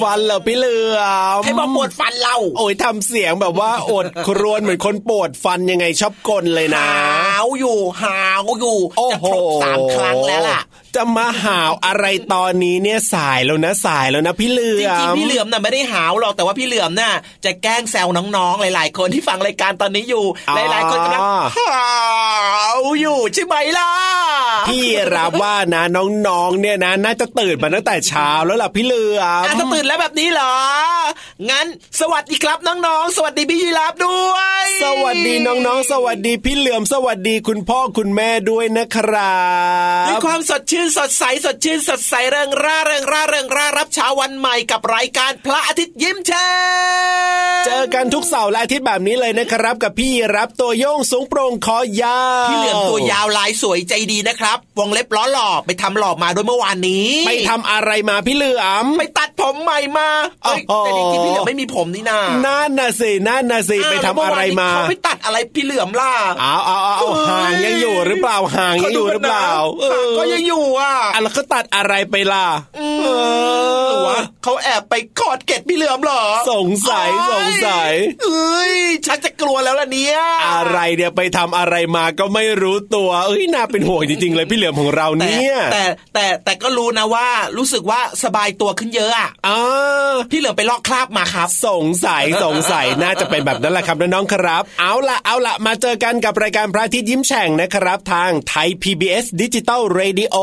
ฟันเหรอพี่เหลือมใครบอกปวดฟันเรา โอ้ยทำเสียงแบบว่าอดครวญเหมือนคนปวดฟันยังไงชอบกลเลยนะหาวอยู่หาวอยู่โอ้จะโหครบสามครั้งแล้วล่ะจะมาหาวอะไรตอนนี้เนี่ยสายแล้วนะสายแล้วนะพี่เหลืจอริงมๆพี่เหลือมน่ะไม่ได้หาวหรอกแต่ว่าพี่เหลือมน่ะจะแกล้งแซวน้องๆหลาย ๆ คนที่ฟังรายการตอนนี้อยู่ หลายๆคนกำลังหาวอยู่ใช่ไหมล่ะพี่รับว่านะน้องๆเนี่ยนะน่าจะตื่นมาตั้งแต่เช้าแล้วล่ะพี่เหลือมอะถ้าตื่นแล้วแบบนี้เหรอ งั้น สวัสดีครับน้องๆสวัสดีพี่ยีราฟด้วย สวัสดีน้องๆ สวัสดีพี่เหลือมสวัสดีคุณพ่อคุณแม่ด้วยนะครับด้วยความสดชื่นสดใสสดชื่นสดใสเริงร่าเริงร่าเริงร่ารับเช้าวันใหม่กับรายการพระอาทิตย์ยิ้มแฉ่งเจอกันทุกเสาร์และอาทิตย์แบบนี้เลยนะครับ กับพี่รับตัวโยงสูงโปร่งคอยาวพี่เหลือมตัวยาวลายสวยใจดีนะครับ วงเล็บล้อหล่อไปทำหล่อมาด้วยเมื่อวานนี้ ไปทำอะไรมาพี่เหลือมไปตัดผมใหม่มาเอ้ยโอ้โหแต่จริงๆพี่เหลือมไม่มีผมนี่นานั่นน่ะสินั่นน่ะสิไปทำอะไรมาเเขาไปตัดอะไรพี่เหลือมล่ะเอาเอาเอาเอาห่างยังอยู่หรือเปล่าห่างยังอยู่หรือเปล่าเออก็ยังอยู่อะอะแล้วก็ตัดอะไรไปล่ะเอหรืออว่าเขาแอบไปคอดเกล็ดพี่เหลือมเหรอ สงสัยสงสัยเอ้ยชักจะกลัวแล้วล่ะเนี่ย อะไรเนี่ยไปทำอะไรมาก็ไม่รู้ตัว เอ้ยน่าเป็นห่วงจริงๆเลยพี่เหลือมของเราแต่เนี่ย แต่แต่แต่ก็รู้นะว่ารู้สึกว่าสบายตัวขึ้นเยอะอะอ่าพี่เหลือมไปลอกคราบมาครับ สงสัยสงสัยน่าจะเป็นแบบนั้นแหละครับน้องๆครับ เอาละเอาละมาเจอกันกับรายการพระอาทิตย์ยิ้มแฉ่งนะครับ ทางไทย PBS ดิจิตอล Radio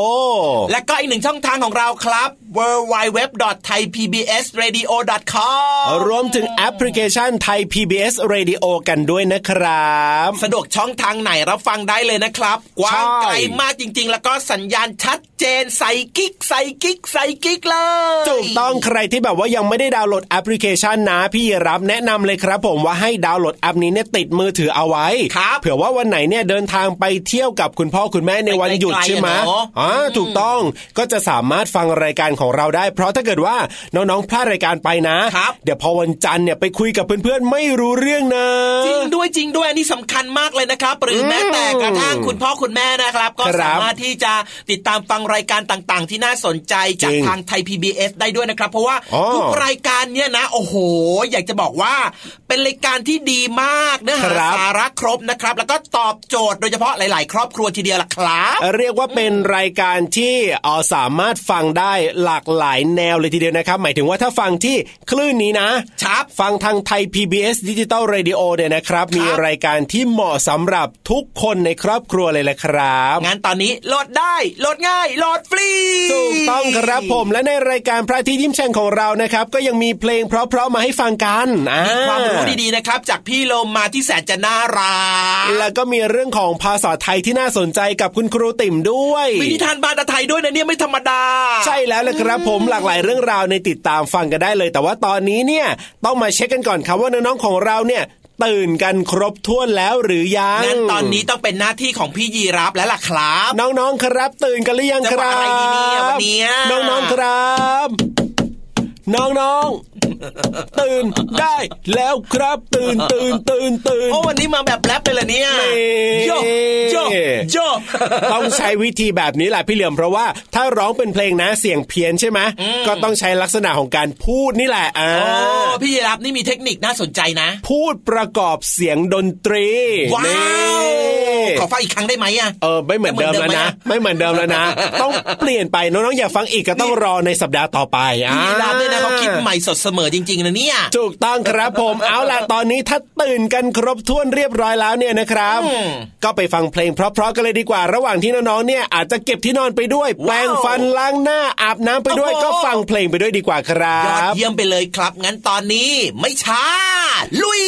และก็อีกหนึ่งช่องทางของเราครับ w w w t h a i p b s r a d i o c o m รวมถึงแอปพลิเคชันไทย PBS Radio กันด้วยนะครับ สะดวกช่องทางไหนรับฟังได้เลยนะครับ กว้างไกลมากจริง ๆ แล้วก็สัญญาณชัดเจนใส่กิ๊กใส่กิ๊กใส่กิ๊กเลยถูกต้องใครที่แบบว่ายังไม่ได้ดาวน์โหลดแอปพลิเคชันนะพี่รับแนะนำเลยครับ ผมว่าให้ดาวน์โหลดแอปนี้เนี่ยติดมือถือเอาไว้ครับเผื่อว่าวันไหนเนี่ยเดินทางไปเที่ยวกับคุณพ่อคุณแม่ในวันหยุดไปไกลๆใช่ไหมอะเนาะอ่าถูกต้องก็จะสามารถฟังรายการของเราได้ เพราะถ้าเกิดว่าน้องๆพลาดรายการไปนะครับเดี๋ยวพอวันจันทร์เนี่ยไปคุยกับเพื่อนๆไม่รู้เรื่องนะ จริงด้วยจริงด้วยอันนี้สำคัญมากเลยนะครับ หรือแม้แต่กระทั่งคุณพ่อคุณแม่นะครับ ก็ครับสามารถที่จะติดตามฟังรายการต่างๆ ที่น่าสนใจจากจริงทางไทย PBS ได้ด้วยนะครับ เพราะว่าอ๋อทุกรายการเนี่ยนะ โอ้โห อยากจะบอกว่า เป็นรายการที่ดีมากเนื้อหาครับสาระครบนะครับ แล้วก็ตอบโจทย์โดยเฉพาะหลาย ๆ ครอบครัวทีเดียวล่ะครับ เรียกว่าเป็นรายการที่เออสามารถฟังได้หลากหลายแนวเลยทีเดียวนะครับ หมายถึงว่าถ้าฟังที่คลื่นนี้นะครับฟังทางไทย PBS ดิจิตอล Radio เนี่ยนะครับ มีรายการที่เหมาะสำหรับทุกคนในครอบครัวเลยแหละครับงั้นตอนนี้โหลดได้โหลดง่ายโหลดฟรีถูกต้องครับผมและในรายการพระอาทิตย์ยิ้มแฉ่งของเรานะครับ ก็ยังมีเพลงเพราะๆมาให้ฟังกันอ่ามีความรู้ดีๆนะครับ จากพี่โลมาที่แสนจะน่ารักแล้วก็มีเรื่องของภาษาไทยที่น่าสนใจกับคุณครูติ่มด้วยมีนิทานบาตาไทยด้วยนะเนี่ยไม่ธรรมดา ใช่แล้วละครับผมหลากหลายเรื่องราวในติดตามฟังกันได้เลย แต่ว่าตอนนี้เนี่ยต้องมาเช็คกันก่อนครับว่าน้องๆของเราเนี่ยตื่นกันครบถ้วนแล้วหรือยังงั้นตอนนี้ต้องเป็นหน้าที่ของพี่ยีรับแล้วล่ะครับ น้องๆครับ ตื่นกันหรือยังจะคมารับอะไรดีเนี่ยวันเนี้ยน้องๆครับ น้องตื่นได้แล้วครับตื่นตื่นตื่นตื่นโอ้วันนี้มาแบบแรปเลยเหรอเนี่ยนี่โยโยโยต้องใช้วิธีแบบนี้แหละพี่เหลือมเพราะว่าถ้าร้องเป็นเพลงนะเสียงเพี้ยนใช่ไหมก็ต้องใช้ลักษณะของการพูดนี่แหละอ่าโอ้พี่ยีรับนี่มีเทคนิคน่าสนใจนะ พูดประกอบเสียงดนตรีว้าวนี่ขอฟังอีกครั้งได้ไหมอะเออไม่เหมือนเดิมแล้วนะไม่เหมือนเดิมแล้วนะ ต้องเปลี่ยนไปน้องๆอยากฟังอีกก็ต้องรอในสัปดาห์ต่อไปอ่าพี่ยีรับเนี่ยนะเขาคิดใหม่สดเสมอจริงๆนะเนี่ย ถูกต้องครับผม เอาล่ะตอนนี้ถ้าตื่นกันครบถ้วนเรียบร้อยแล้วเนี่ยนะครับอืมก็ไปฟังเพลงเพราะๆกันเลยดีกว่าระหว่างที่น้องๆเนี่ยอาจจะเก็บที่นอนไปด้วยแปรงฟันล้างหน้าอาบน้ำไปด้วยโอ้โหก็ฟังเพลงไปด้วยดีกว่าครัยอดบเยี่ยมไปเลยครับ งั้นตอนนี้ไม่ช้าลุย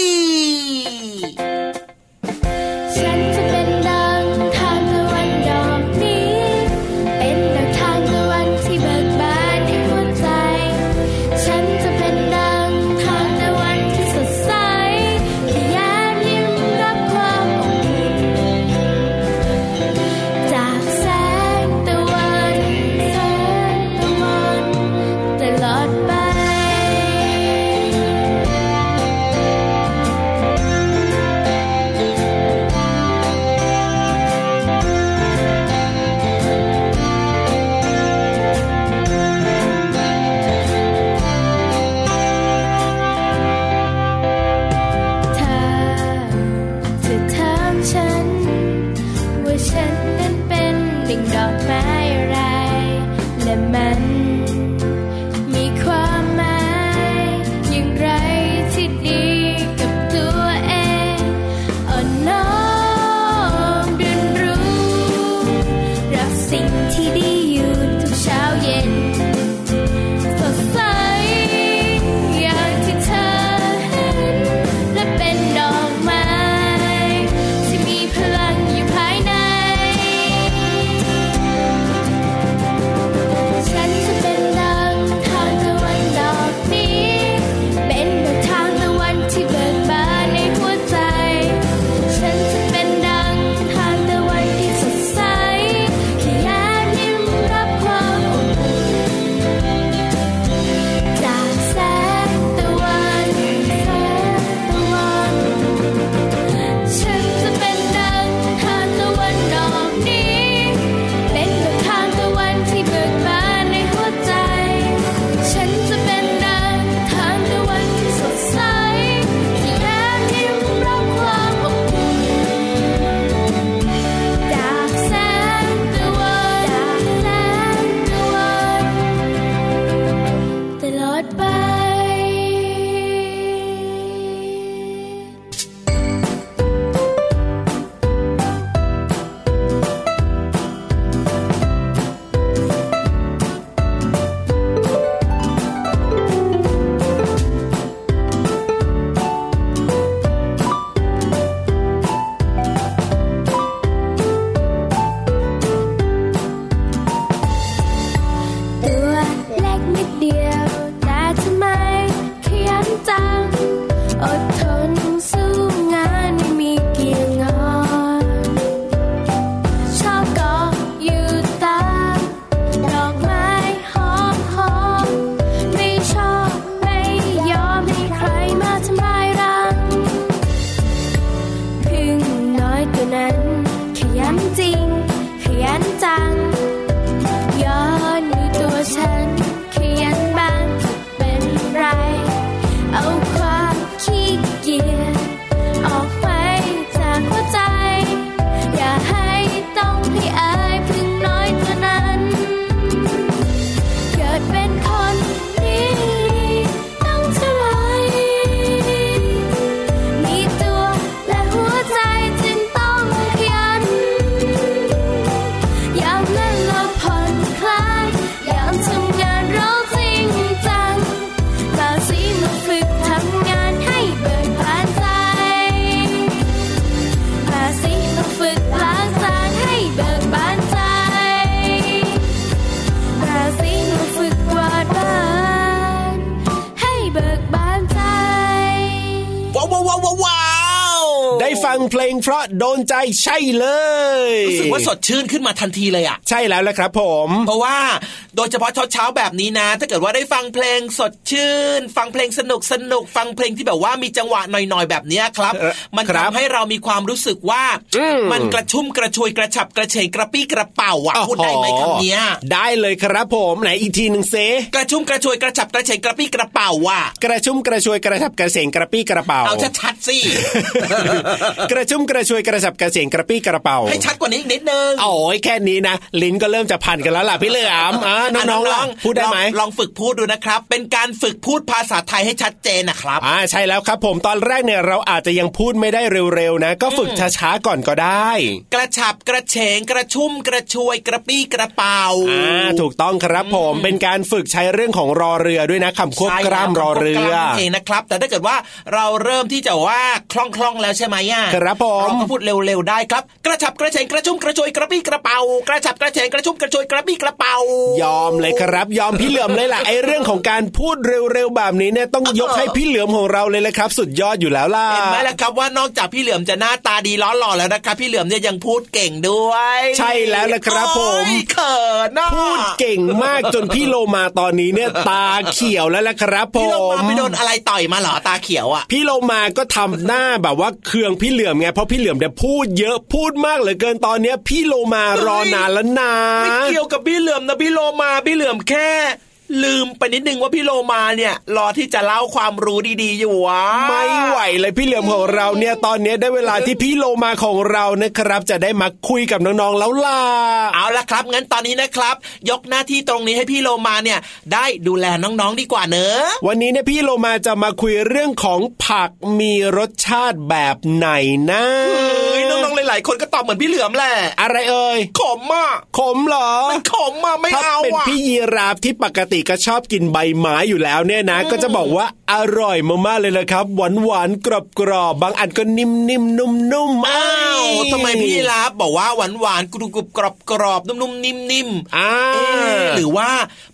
เพลงเพราะโดนใจใช่เลยรู้สึกว่าสดชื่นขึ้นมาทันทีเลยอะ ใช่แล้วละครับผม เพราะว่า โดยเฉพาะเช้าๆแบบนี้นะ ถ้าเกิดว่าได้ฟังเพลงสดชื่น ฟังเพลงสนุกสนุกฟังเพลงที่แบบว่ามีจังหวะหน่อยๆแบบเนี้ยครับเออมันครับทำให้เรามีความรู้สึกว่าอืมมันกระชุ่มกระชวยกระฉับกระเฉงกระปี้กระเป๋าอะพูดได้ไหมคำเนี้ยได้เลยครับผมไหนอีกทีหนึ่งเซกระชุ่มกระชวยกระฉับกระเฉงกระปี้กระเป๋าว่ะกระชุ่มกระชวยกระชับกระเสงกระปี้กระเป๋าเอาชัดๆสิกระชุ่มกระชวยกระชับกระเสงกระปี้กระเป๋าให้ชัดกว่านี้อีกนิดนึงโอ้ยแค่นี้นะลิ้นก็เริ่มจะพันกันแล้วล่ะพี่เหลือมอ่าน้องๆล่ะพูดได้ไหมลองลองฝึกพูดดูนะครับ เป็นการฝึกพูดภาษาไทยให้ชัดเจนนะครับอ่าใช่แล้วครับ ผมตอนแรกเนี่ยเราอาจจะยังพูดไม่ได้เร็วๆนะ ก็ฝึกช้าๆก่อนก็ได้ กระฉับกระเฉงกระชุ่มกระชวยกระปี้กระเป๋าอ่าถูกต้องครับผมเป็นการฝึกใช้เรื่องของรอเรือด้วยนะคำควบกล้ามรอเรือใช่แล้วคำควบกล้ามนั่นเองนะครับ แต่ถ้าเกิดว่าเราเริ่มที่จะว่าคล่องคล่องๆแล้วใช่ไหมอะครับผมเราก็พูดเร็วๆได้ครับ กระฉับกระเฉงกระชุ่มกระชวยกระปี้กระเป๋ากระฉับกระเฉงกระชุ่มกระชวยกระปี้กระเป๋ายอมเลยครับ ยอมพี่เหลือมเลยล่ะไอ้เรื่องของการพูดเร็วๆแบบนี้เนี่ยต้องยกให้พี่เหลือมของเราเลยเลยครับ สุดยอดอยู่แล้วล่ะเห็นไหมล่ะครับว่านอกจากพี่เหลือมจะหน้าตาดีล้อหล่อแล้วนะครับพี่เหลือมเนี่ยยังพูดเก่งด้วย ใช่แล้วล่ะครับผมโอ้ยเขินน่ะพูดเก่งมากจนพี่โลมาตอนนี้เนี่ยตาเขียวแล้วล่ะครับผพี่ลงมมาไปโดนอะไรต่อยมาเหรอตาเขียวอะพี่โลมาก็ทำหน้าแบบว่าเคืองพี่เหลือมไงเพราะพี่เหลือมเนี่ยพูดเยอะพูดมากเหลือเกินตอนเนี้ยพี่โลมารอนานแล้วนะไม่เกี่ยวกับพี่เหลือมนะพี่โลมาพี่เหลือมแค่ ลืมไปนิดนึงว่าพี่โลมาเนี่ย รอที่จะเล่าความรู้ดีๆอยู่วะไม่ไหวเลยพี่เหลือมของเราเนี่ยตอนเนี้ยได้เวลาที่พี่โลมาของเรานะครับ จะได้มาคุยกับน้องๆแล้วล่ะเอาละครับงั้นตอนนี้นะครับ ยกหน้าที่ตรงนี้ให้พี่โลมาเนี่ย ได้ดูแลน้องๆดีกว่าเนอะวันนี้เนี่ยพี่โลมาจะมาคุยเรื่องของผักมีรสชาติแบบไหนนะเฮ้ยน้องๆหลายๆคนก็ตอบเหมือนพี่เหลือมแหละอะไรเอ่ยขมอะขมเหรอมันขมอะไม่ถ้าเอาเป็นอะพี่ยีราฟที่ปกติก็ชอบกินใบไม้อยู่แล้วเนี่ยนะ ก็จะบอกว่าอร่อยมากๆเลยนะครับ หวานหวานกรอบกรอบๆบางอันก็นิ่มนิ่มๆนุ่มนุ่มๆอ้าวอ้ทำไมพี่ลาบบอกว่าหวานหวานๆกรุบกรุบกรอบกรอบนุ่มๆนิ่มๆอ่าเอ๊ะหรือว่า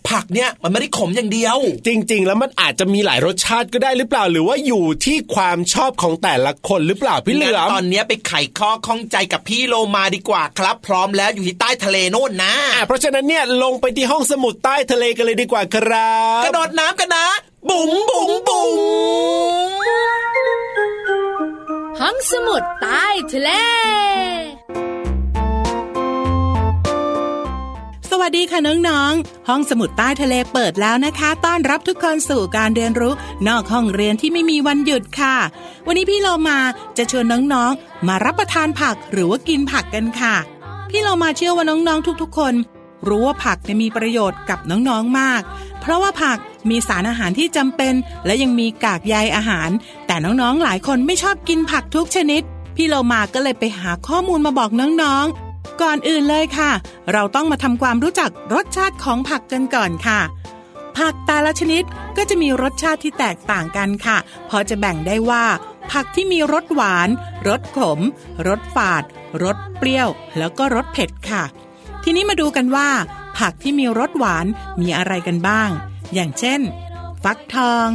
ผักเนี่ยมันไม่ได้ขมอย่างเดียว จริง ๆ แล้วมันอาจจะมีหลายรสชาติก็ได้หรือเปล่า หรือว่าอยู่ที่ความชอบของแต่ละคนหรือเปล่าพี่เหลืองั้นมตอนเนี้ยไปไขข้อข้องใจกับพี่โลมาดีกว่าครับ พร้อมแล้วอยู่ที่ใต้ทะเลโน่นนะอะเพราะฉะนั้นเนี่ยลงไปที่ห้องสมุดใต้ทะเลกันเลยดีกว่าครับ กระโดดน้ำกันนะ บุ๋งบุ๋งบุ๋งห้องสมุดใต้ทะเลสวัสดีค่ะน้องๆ ห้องสมุดใต้ทะเลเปิดแล้วนะคะ ต้อนรับทุกคนสู่การเรียนรู้ นอกห้องเรียนที่ไม่มีวันหยุดค่ะ วันนี้พี่เรามาจะชวนน้องๆ มารับประทานผักหรือว่ากินผักกันค่ะ พี่เรามาเชื่อว่าน้องๆทุกๆ คน รู้ว่าผักมีประโยชน์กับน้องๆมาก เพราะว่าผักมีสารอาหารที่จำเป็น และยังมีกากใยอาหาร แต่น้องๆหลายคนไม่ชอบกินผักทุกชนิด พี่เรามาก็เลยไปหาข้อมูลมาบอกน้องๆ ก่อนอื่นเลยค่ะ เราต้องมาทำความรู้จักรสชาติของผักกันก่อนค่ะ ผักแต่ละชนิดก็จะมีรสชาติที่แตกต่างกันค่ะ พอจะแบ่งได้ว่า ผักที่มีรสหวาน รสขม รสฝาด รสเปรี้ยว แล้วก็รสเผ็ดค่ะ ทีนี้มาดูกันว่า ผักที่มีรสหวานมีอะไรกันบ้าง อย่างเช่น ฟักทอง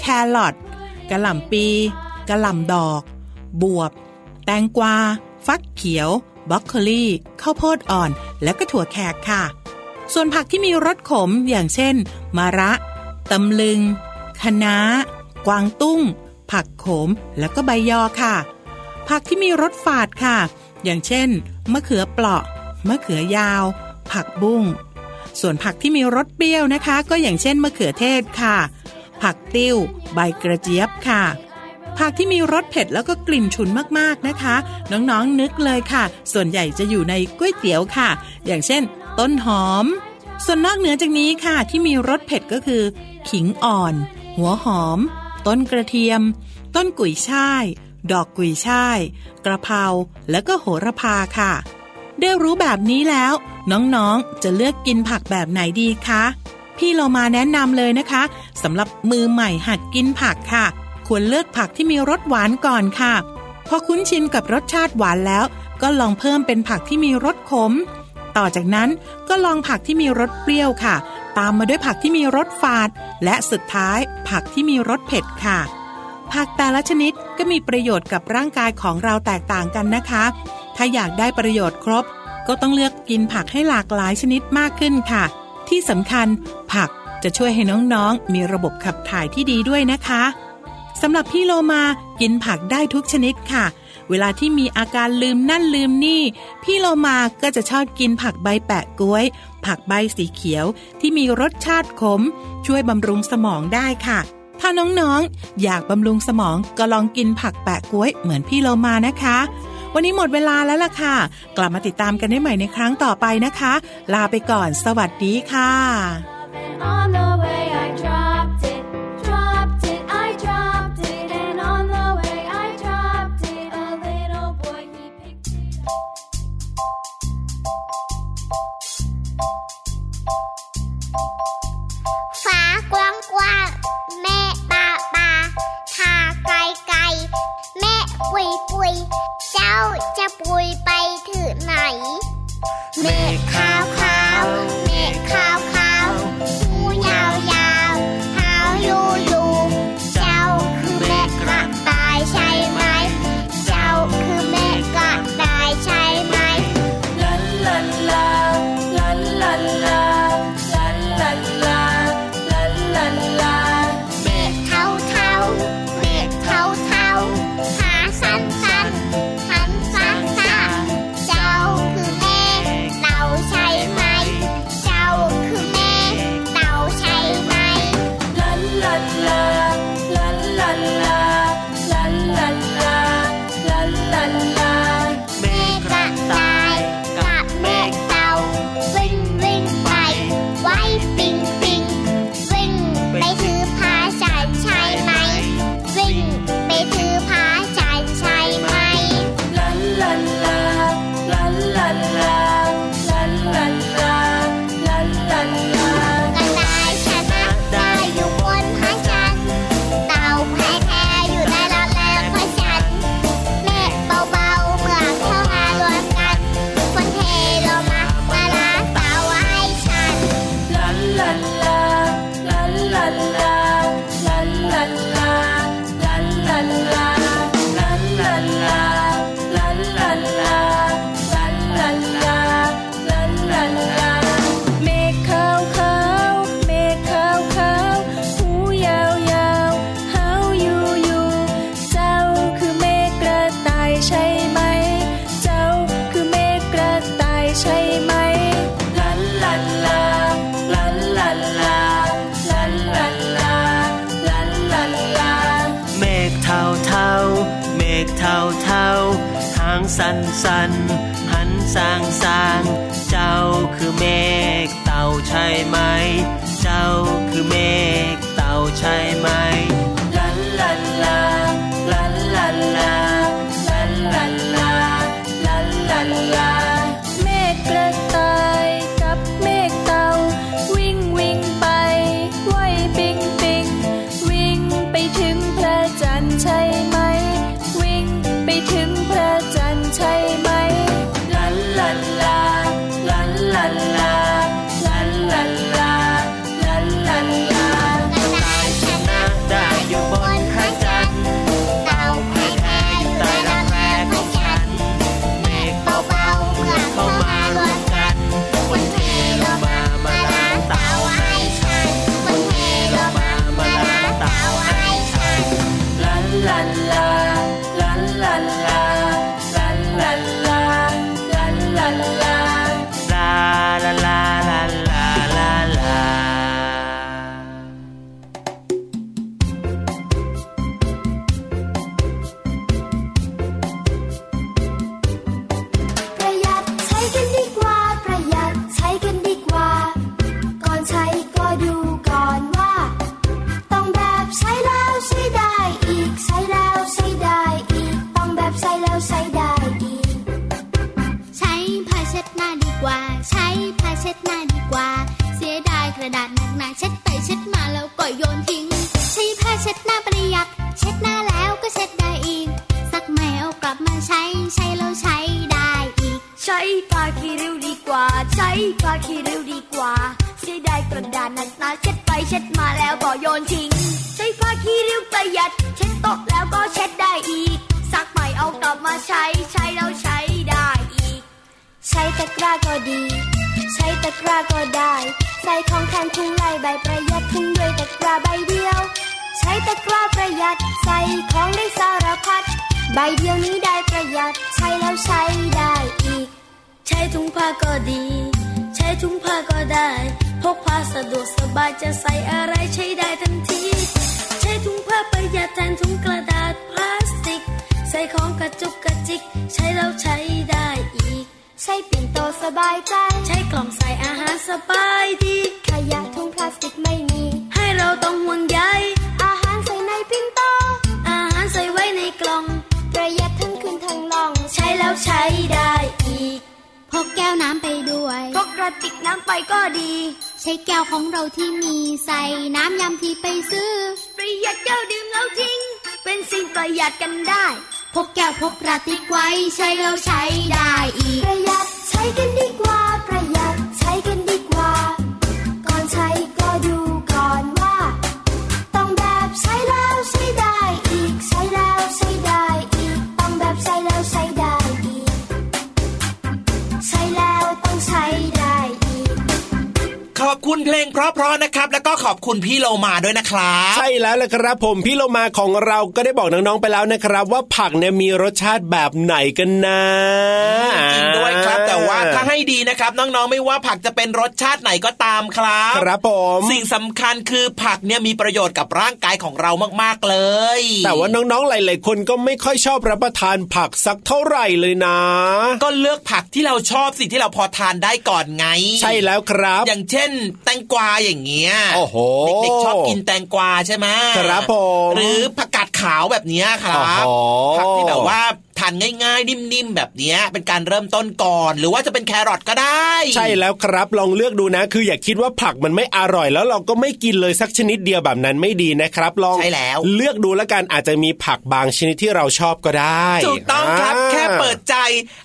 แครอทกระหล่ำปีกระหล่ำดอก บวบ แตงกวา ฟักเขียวบรอกโคลีข้าวโพดอ่อน และก็ถั่วแขกค่ะ ส่วนผักที่มีรสขมอย่างเช่นมะระตำลึงคะน้ากวางตุ้ง ผักโขม แล้วก็ใบยอค่ะ ผักที่มีรสฝาดค่ะ อย่างเช่น มะเขือเปราะ มะเขือยาว ผักบุ้ง ส่วนผักที่มีรสเปรี้ยวนะคะ ก็อย่างเช่นมะเขือเทศค่ะ ผักติ้ว ใบกระเจี๊ยบค่ะ ผักที่มีรสเผ็ดแล้วก็กลิ่นฉุนมากๆนะคะ น้องๆนึกเลยค่ะ ส่วนใหญ่จะอยู่ในก๋วยเตี๋ยวค่ะ อย่างเช่น ต้นหอม ส่วนนอกเหนือจากนี้ค่ะที่มีรสเผ็ดก็คือ ขิงอ่อน หัวหอม ต้นกระเทียม ต้นกุยช่ายดอกกุยช่าย กระเพรา และก็โหระพาค่ะ ได้รู้แบบนี้แล้ว น้องๆ จะเลือกกินผักแบบไหนดีคะ พี่เรามาแนะนำเลยนะคะสำหรับมือใหม่หัดกินผักค่ะ ควรเลือกผักที่มีรสหวานก่อนค่ะ พอคุ้นชินกับรสชาติหวานแล้ว ก็ลองเพิ่มเป็นผักที่มีรสขม ต่อจากนั้นก็ลองผักที่มีรสเปรี้ยวค่ะ ตามมาด้วยผักที่มีรสฝาด และสุดท้ายผักที่มีรสเผ็ดค่ะผักแต่ละชนิดก็มีประโยชน์กับร่างกายของเราแตกต่างกันนะคะ ถ้าอยากได้ประโยชน์ครบ ก็ต้องเลือกกินผักให้หลากหลายชนิดมากขึ้นค่ะ ที่สำคัญผักจะช่วยให้น้องๆ มีระบบขับถ่ายที่ดีด้วยนะคะสำหรับพี่โลมากินผักได้ทุกชนิดค่ะ เวลาที่มีอาการลืมนั่นลืมนี่ พี่โลมาก็จะชอบกินผักใบแปะกล้วย ผักใบสีเขียวที่มีรสชาติขม ช่วยบำรุงสมองได้ค่ะ ถ้าน้องๆอยากบำรุงสมองก็ลองกินผักแปะกล้วยเหมือนพี่โลมานะคะ วันนี้หมดเวลาแล้วล่ะค่ะ กลับมาติดตามกันได้ใหม่ในครั้งต่อไปนะคะ ลาไปก่อน สวัสดีค่ะฟ้ากว้างกว้างแม่ปาปาทาไกลไกลแม่ปุยปุย เจ้าจะปุยไปถือไหน เมฆขาวขาว ใช้แล้วใช้ได้อีก พกแก้วน้ำไปด้วย พกกระติกน้ำไปก็ดี ใช้แก้วของเราที่มีใส่น้ำยำที่ไปซื้อ ประหยัดแก้วดื่มแล้วทิ้ง เป็นสิ่งประหยัดกันได้ พกแก้วพกกระติกไว้ใช้แล้วใช้ได้อีก ประหยัดใช้กันดีกว่า ขอบคุณเพลงเพราะๆนะครับ แล้วก็ขอบคุณพี่โลมาด้วยนะครับใช่แล้วละครับผมพี่โลมาของเราก็ได้บอกน้องๆไปแล้วนะครับ ว่าผักเนี่ยมีรสชาติแบบไหนกันนะจริงด้วยครับแต่ว่าถ้าให้ดีนะครับ น้องๆไม่ว่าผักจะเป็นรสชาติไหนก็ตามครับครับผมสิ่งสำคัญคือผักเนี่ยมีประโยชน์กับร่างกายของเรามากๆเลย แต่ว่าน้องๆหลายๆคนก็ไม่ค่อยชอบรับประทานผักสักเท่าไหร่เลยนะ ก็เลือกผักที่เราชอบสิ่งที่เราพอทานได้ก่อนไง ใช่แล้วครับ อย่างเช่นแตงกวาอย่างเงี้ยโอ้โหเด็กๆชอบกินแตงกวาใช่ไหมครับผมหรือผักกาดขาวแบบเนี้ยครับโอ้โหผักที่แบบว่าทานง่ายๆ นิ่มๆ แบบเนี้ยเป็นการเริ่มต้นก่อน หรือว่าจะเป็นแครอทก็ได้ ใช่แล้วครับลองเลือกดูนะ คืออย่าคิดว่าผักมันไม่อร่อย แล้วเราก็ไม่กินเลยสักชนิดเดียวแบบนั้นไม่ดีนะครับ ลองใช่แล้ว เลือกดูแล้วกันอาจจะมีผักบางชนิดที่เราชอบก็ได้ถูกต้องครับาแค่เปิดใจ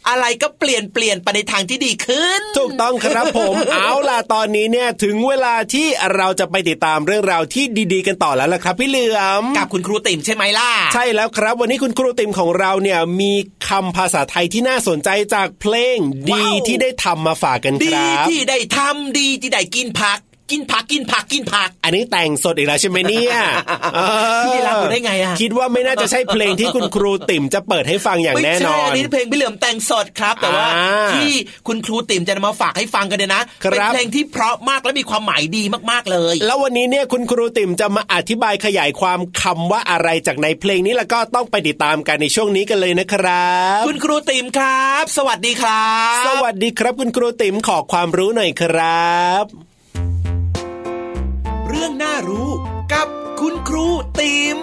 อะไรก็เปลี่ยนเปลี่ยนไปในทางที่ดีขึ้น ถูกต้องครับผมเอาล่ะตอนนี้เนี่ยถึงเวลาที่เราจะไปติดตามเรื่องราวที่ดีๆ กันต่อแล้วล่ะครับ พี่เหลือมกับคุณครูติ๋มใช่ไหมล่ะใช่แล้วครับ วันนี้คุณครูติมของเราเนี่ยมีคำภาษาไทยที่น่าสนใจจากเพลงดีว้าวที่ได้ทำมาฝากกันคดีรับที่ได้ทำดีที่ได้กินผัก กินผักกินผักกินผัก อันนี้แต่งสดอีกแล้วใช่ไหมเนี่ยเออพี่รับรู้ได้ไงอะคิดว่าไม่น่าจะใช่เพลงที่คุณครูติ่มจะเปิดให้ฟังอย่างไม่แน่นใช่อนอันนี้เพลงพี่เหลือมแต่งสดครับ แต่ว่าอ่าที่คุณครูติ๋มจะนำมาฝากให้ฟังกันเนี่ยนะครับเป็นเพลงที่เพราะมากและมีความหมายดีมากๆเลย แล้ววันนี้เนี่ยคุณครูติ่มจะมาอธิบายขยายความคำว่าอะไรจากในเพลงนี้แล้วก็ต้องไปติดตามกันในช่วงนี้กันเลยนะครับ คุณครูติ๋มครับ สวัสดีครับ สวัสดีครับ คุณครูติ๋มขอความรู้หน่อยครับเรื่องน่ารู้ กับคุณครูติ๋ม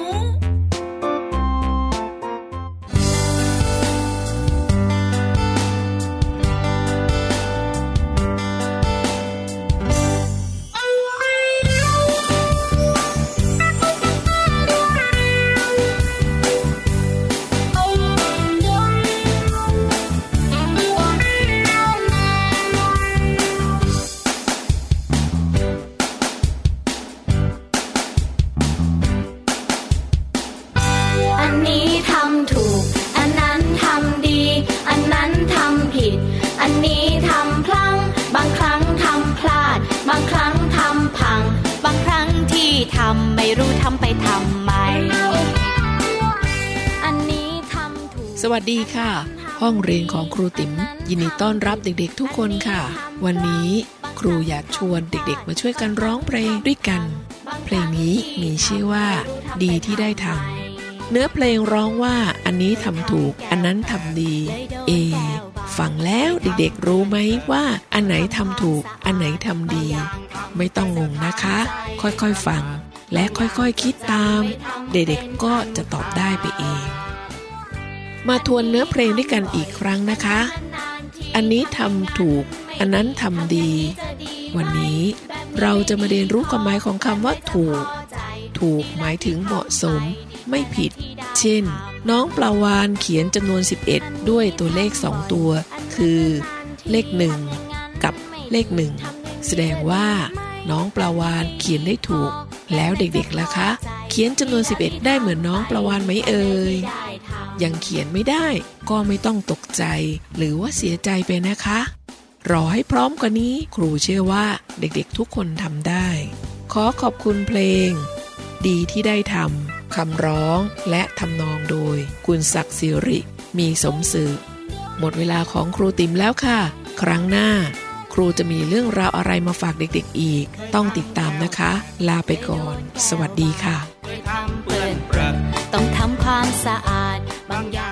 วัสดีค่ะ ห้องเรียนของครูติ๋มยินดีต้อนรับเด็กๆทุกคนค่ะ วันนี้ครูอยากชวนเด็กๆ มาช่วยกันร้องเพลงด้วยกัน เพลงนี้มีชื่อว่า ดีที่ได้ทำเนื้อเพลงร้องว่าอันนี้ทำถูก อันนั้นทำดี เอฟังแล้วเด็กๆรู้ไหมว่า อันไหนทำถูก อันไหนทำดี ไม่ต้องงงนะคะ ค่อยๆฟัง และค่อยๆคคิดตาม เด็กๆก็จะตอบได้ไปเอง มาทวนเนื้อเพลงด้วยกันอีกครั้งนะคะ อันนี้ทำถูก อันนั้นทำดี วันนี้เราจะมาเรียนรู้ความหมายของคำว่าถูก ถูกหมายถึงเหมาะสม ไม่ผิด เช่น น้องปลาวานเขียนจำนวน 11 ด้วยตัวเลข 2 ตัว คือ เลข 1 กับเลข 1 แสดงว่า น้องปลาวานเขียนได้ถูก แล้วเด็กๆล่ะคะ เขียนจำนวน 11 ได้เหมือนน้องปลาวานไหมเอ่ย ยังเขียนไม่ได้ ก็ไม่ต้องตกใจ หรือว่าเสียใจไปนะคะ รอให้พร้อมกว่านี้ครูเชื่อว่าเด็กๆทุกคนทำได้ ขอขอบคุณเพลง ดีที่ได้ทำคำร้องและทำนองโดย คุณศักดิ์สิริ มีสมสือหมดเวลาของครูติมแล้วค่ะ ครั้งหน้า ครูจะมีเรื่องราวอะไรมาฝากเด็กๆอีก ต้องติดตามนะคะ ลาไปก่อน สวัสดีค่ะ ต้องทำความสะอาด Bang ya.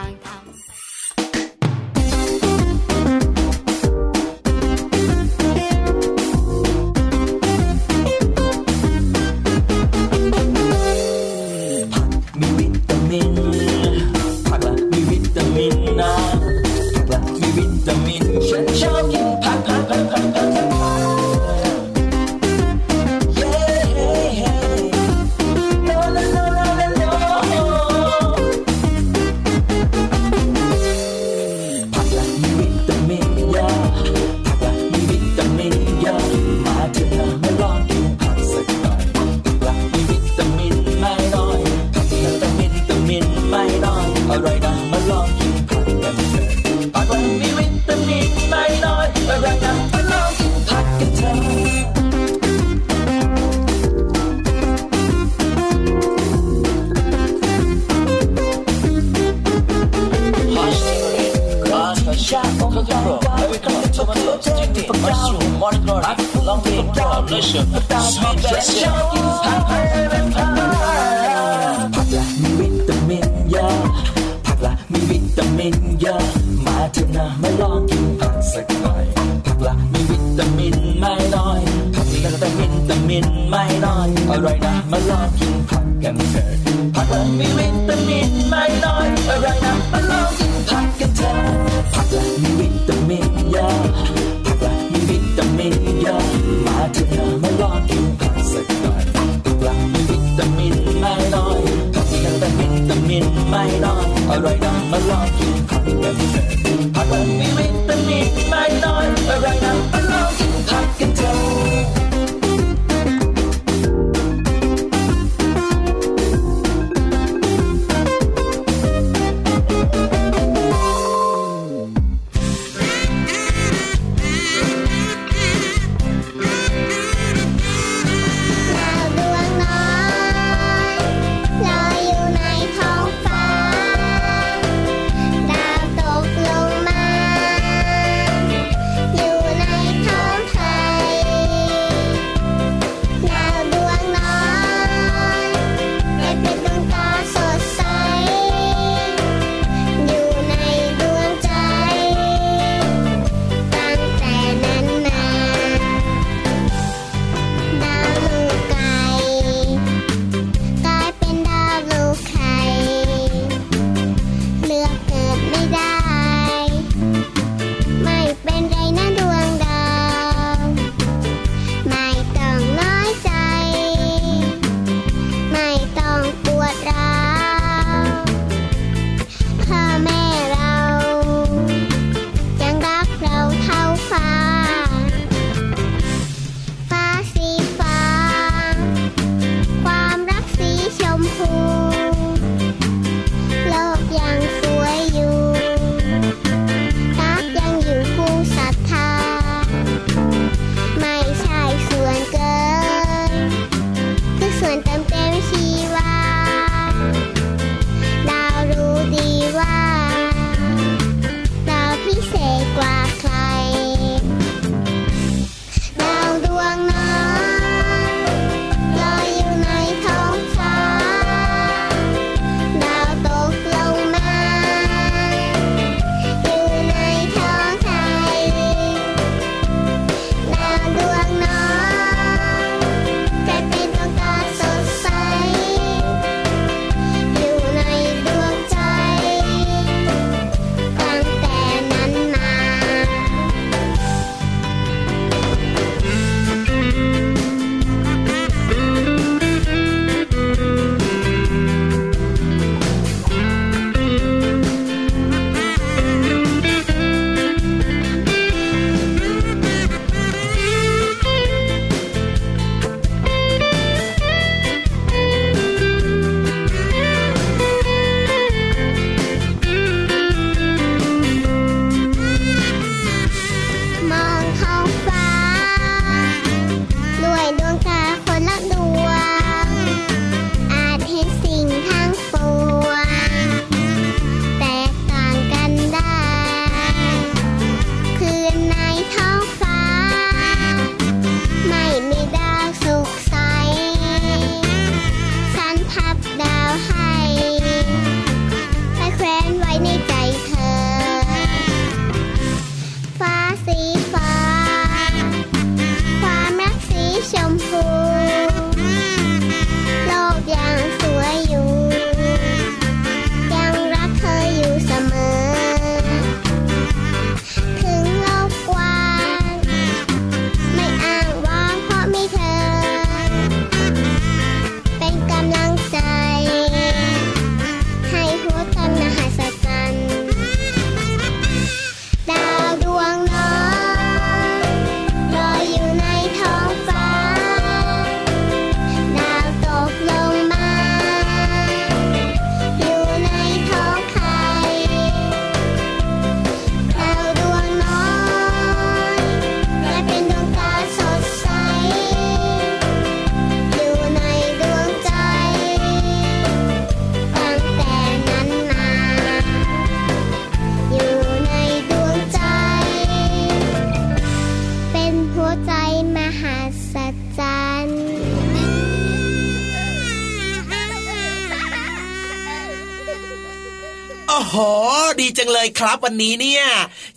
ครับวันนี้เนี่ย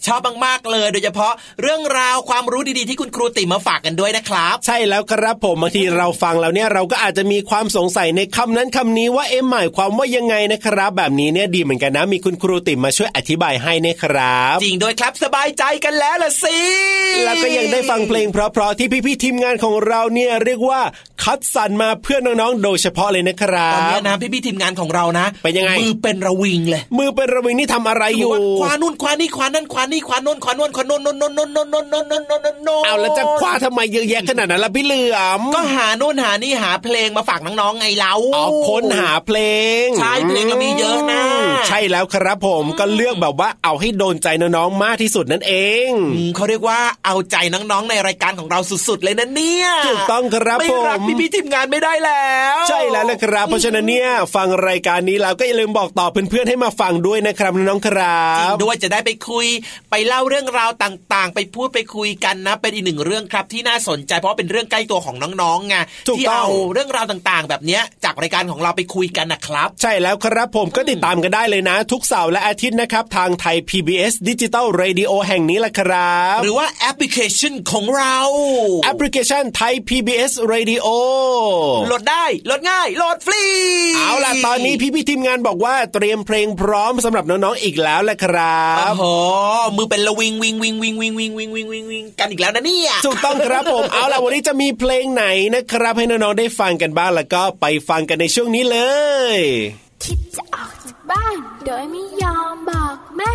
ชอบมากๆเลย โดยเฉพาะเรื่องราวความรู้ดีๆที่คุณครูติมาฝากกันด้วยนะครับ ใช่แล้วครับผมบางทีเราฟังแล้วเนี่ยเราก็อาจจะมีความสงสัยในคำนั้นคำนี้ว่าเอ็มหมายความว่ายังไงนะครับ แบบนี้เนี่ยดีเหมือนกันนะ มีคุณครูติมาช่วยอธิบายให้นะครับ จริงด้วยครับสบายใจกันแล้วล่ะสิแล้วก็ยังได้ฟังเพลงเพราะๆที่พี่ๆทีมงานของเราเนี่ยเรียกว่าคัดสรรมาเพื่อน้องๆโดยเฉพาะเลยนะครัตอนบนี้นะพี่ๆทีมงานของเรานะเป็นยังไงมือเป็นระวิงเลย มือเป็นระวิงนี่ทำอะไรอยู่คว้านู่นคว้านี่คว้านั่นคว้านี่คว้านู่นคว้านนคว้านนนู่นนนนนนนนนนนนนนนเอาแล้วจะคว้าทำไมเยอะแยะขนาดนั้นล่ะพี่เหลือมก็หานู่นหานี่หาเพลงมาฝากน้องๆไงเราเอค้นหาเพลง ใช่เพลงเรามีเยอะนะ ใช่แล้วครับผมก็เลือกแบบว่าเอาให้โดนใจน้องๆมากที่สุดนั่นเองเขาเรียกว่าเอาใจน้องๆในรายการของเราสุดๆเลยนะเนี่ยถูกต้องครับผมไม่รักมพี่ทีมงานไม่ได้แล้ว ใช่แล้วละครับ เพราะฉะนั้นเนี่ยฟังรายการนี้แล้วก็อย่าลืมบอกต่อเพื่อนๆให้มาฟังด้วยนะครับน้องๆครับจริงด้วยจะได้ไปคุยไปเล่าเรื่องราวต่างๆ ไปพูดไปคุยกันนะ เป็นอีกหนึ่งเรื่องครับที่น่าสนใจเพราะว่าเป็นเรื่องใกล้ตัวของน้องๆไงถูกที่ต้องเอาเรื่องราวต่างๆ แบบเนี้ยจากรายการของเราไปคุยกันนะครับ ใช่แล้วครับผมก็ติดตามกันได้เลยนะ ทุกเสาร์และอาทิตย์นะครับ ทางไทย PBS ดิจิตอล Radio แห่งนี้แหละครับ หรือว่าแอปพลิเคชันของเราแอปพลิเคชันไทย PBS Radio โหลดได้โหลดง่ายโหลดฟรีเอาล่ะตอนนี้พี่พี่ๆทีมงานบอกว่าเตรียมเพลงพร้อมสำหรับน้องๆอีกแล้วแหละครับโอ้โหมือเป็นละวิงวิงวิงวิงวิงวิงวิงวิงวิงวิงกันอีกแล้วนะเนี่ยถูกต้องครับผมเอาล่ะวันนี้จะมีเพลงไหนนะครับ ให้น้องๆได้ฟังกันบ้างแล้วก็ไปฟังกันในช่วงนี้เลยคิดจะออกจากบ้าน โดยไม่ยอมบอกแม่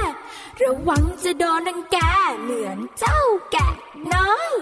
ระวังจะโดนดังแกเหมือนเจ้าแกะน้อย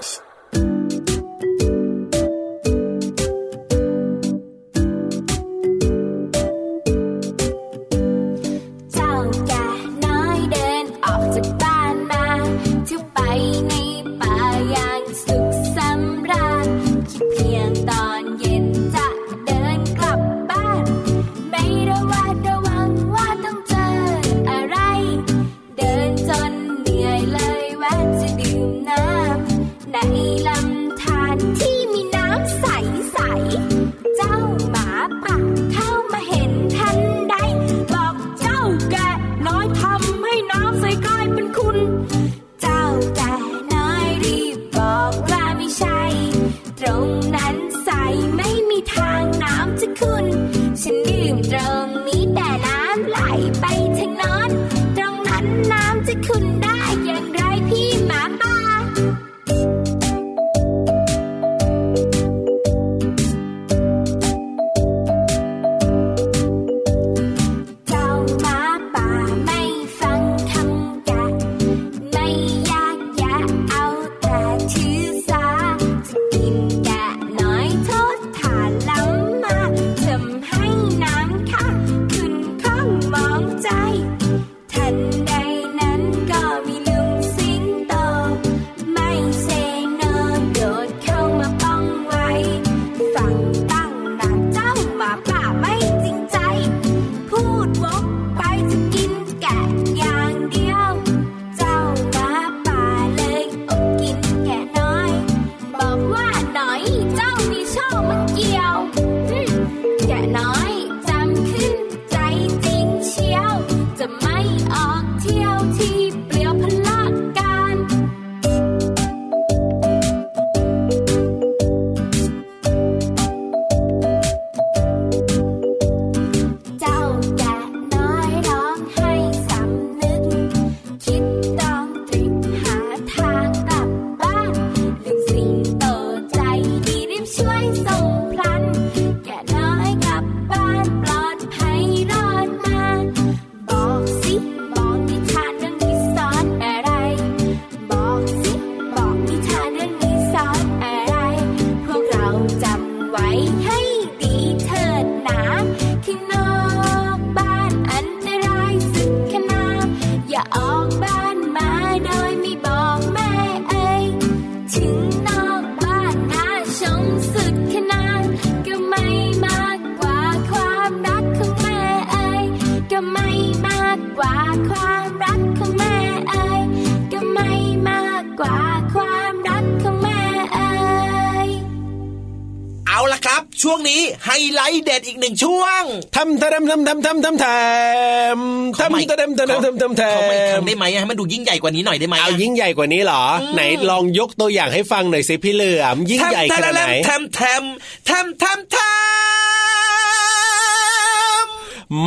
ำทำทำทำทำทำทำทำทำทำทำทำทำทำทำเขาไม่ทำได้ไหมให้มันดูยิ่งใหญ่กว่านี้หน่อยได้ไหมเอายิ่งใหญ่กว่านี้เหรอ ไหนลองยกตัวอย่างให้ฟังหน่อยสิพี่เหลือมยิ่งใหญ่ขนาดไหนทำทำทำทำท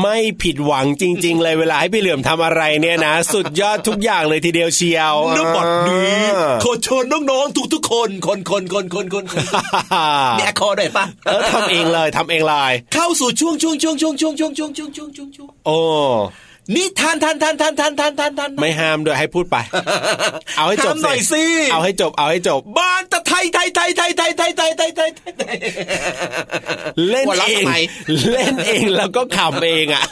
ไม่ผิดหวังจริง ๆ เลยเวลาให้พี่เหลือมทำอะไรเนี่ยนะ สุดยอดทุกอย่างเลยทีเดียวเชียวนบดนี้ขอเชิญน้องๆทุกๆคนคนคนคนคนคนคนมีแอคคอร์ด้วยปะเออทำเองเลยทำเองเลยเข้าสู่ช่วงช่วงช่วงช่วงช่วงช่วงช่วงช่วงช่วงช่วงช่วงโอ้นิทานทานทานทานทานทานทานทานไม่ห้ามด้วยให้พูดไป เอาให้จบหน่อยสิเอาให้จบเอาให้จบบ้านตะไท ยไทยไทยไทยไทยไทยไทยไทยไทยไทยเล่นหัวเราะเองทำไมเล่นเองแล้วก็ขำเองอะ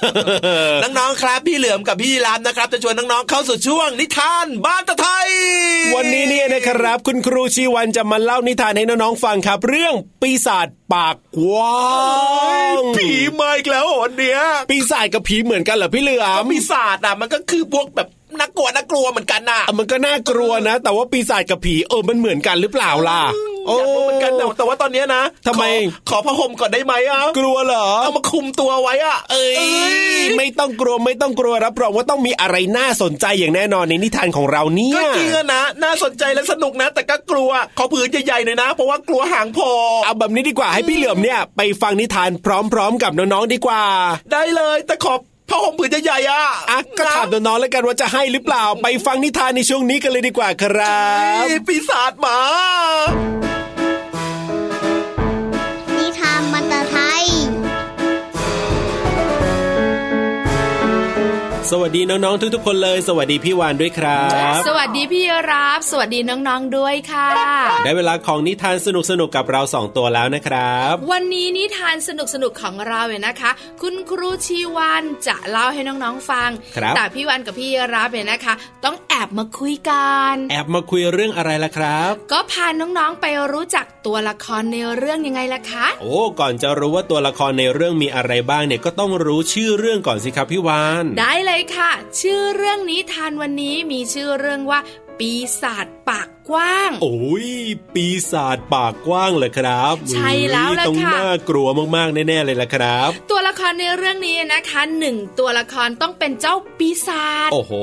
น้องๆครับ พี่เหลือมกับพี่ยีรามนะครับ จะชวนน้องๆเข้าสู่ช่วงนิทานบ้านตะไทย วันนี้เนี่ยนะครับ คุณครูชีวันจะมาเล่านิทานให้น้องๆฟังครับ เรื่องปีศาจปากกว้างผีมาอีกแล้ววันเนี้ยปีศาจกับผีเหมือนกันเหรอพี่เหลือมปีศาจอะมันก็คือพวกแบบ น่ากลัวน่ากลัวเหมือนกันน่ะอะมันก็น่ากลัวนะ แต่ว่าปีศาจกับผีเออมันเหมือนกันหรือเปล่าล่ะโอ้เหมือนกันแต่แต่ว่าตอนเนี้ยนะทำไมขอขอผ้าห่มก่อนได้ไหมอะกลัวเหรอเอามาคุมตัวไว้อะเอ้ยไม่ต้องกลัวไม่ต้องกลัวรับรองว่าต้องมีอะไรน่าสนใจอย่างแน่นอนในนิทานของเราเนี่ก็ยจริงอะนะน่าสนใจและสนุกนะ แต่ก็กลัวขอผืนใหญ่ๆหน่อยนะ เพราะว่ากลัวหางพอเอาแบบนี้ดีกว่าให้พี่เหลือมเนี่ย ไปฟังนิทานพร้อม ๆ กับน้องๆดีกว่า ได้เลยแต่ขอ ผ้าห่มผืนใหญ่ๆอะอะก็ถามน้องๆแล้วกันว่าจะให้หรือเปล่า ไปฟังนิทานในช่วงนี้กันเลยดีกว่าครับนี่ปีศาจหมา สวัสดีน้องๆทุกๆคนเลย สวัสดีพี่วานด้วยครับ สวัสดีพี่รับ สวัสดีน้องๆด้วยค่ะ ได้เวลาของนิทานสนุกๆกับเราสองตัวแล้วนะครับ วันนี้นิทานสนุกๆของเราเนี่ยนะคะ คุณครูชีวันจะเล่าให้น้องๆฟังครับแต่พี่วันกับพี่รับเนี่ยนะคะ ต้องแอบมาคุยกัน แอบมาคุยเรื่องอะไรล่ะครับ ก็พาน้องๆไปรู้จักตัวละครในเรื่องยังไงล่ะคะ โอ้ก่อนจะรู้ว่าตัวละครในเรื่องมีอะไรบ้างเนี่ยก็ต้องรู้ชื่อเรื่องก่อนสิครับพี่วานได้เลยค่ะ ชื่อเรื่องนิทานวันนี้มีชื่อเรื่องว่า ปีศาจปากกว้าง โอ้ยปีศาจปากกว้างเลยครับ ใช่แล้วล่ะต้องค่ะน่ากลัวมากๆแน่ๆเลยล่ะครับ ตัวละครในเรื่องนี้นะคะหนึ่งตัวละครต้องเป็นเจ้าปีศาจโอ้โห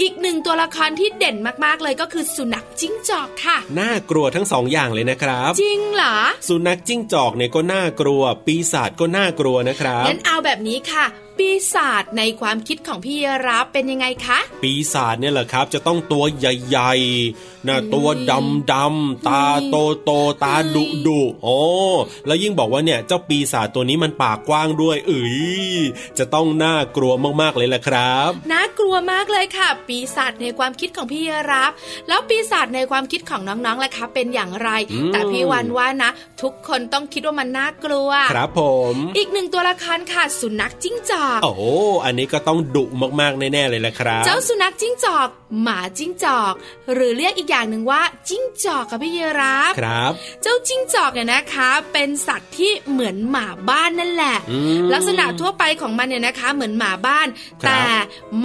อีกหนึ่งตัวละครที่เด่นมากๆเลยก็คือสุนัขจิ้งจอกค่ะ น่ากลัวทั้งสองอย่างเลยนะครับ จริงเหรอ สุนัขจิ้งจอกเนี่ยก็น่ากลัว ปีศาจก็น่ากลัวนะครับงั้นเอาแบบนี้ค่ะ ปีศาจในความคิดของพี่รับเป็นยังไงคะ ปีศาจเนี่ยแหละครับ จะต้องตัวใหญ่ๆหน้าตัวดำดำๆตาโตโตๆตาดุดุๆโอ้แล้วยิ่งบอกว่าเนี่ยเจ้าปีศาจตัวนี้มันปากกว้างด้วยเอ้ยจะต้องน่ากลัวมากๆเลยแหละครับน่ากลัวมากเลยค่ะ ปีศาจในความคิดของพี่รับ แล้วปีศาจในความคิดของน้องๆล่ะคะเป็นอย่างไรอืมแต่พี่วันว่านะ ทุกคนต้องคิดว่ามันน่ากลัว ครับผม อีกหนึ่งตัวละครค่ะสุนัขจิ้งจอกโอ้โหอันนี้ก็ต้องดุมากๆแน่ๆเลยแหละครับ เจ้าสุนัขจิ้งจอก หมาจิ้งจอก หรือเรียกอีกอย่างหนึ่งว่าจิ้งจอกค่ะพี่เยรับครับ เจ้าจิ้งจอกเนี่ยนะคะ เป็นสัตว์ที่เหมือนหมาบ้านนั่นแหละอืมลักษณะทั่วไปของมันเนี่ยนะคะ เหมือนหมาบ้านครับแต่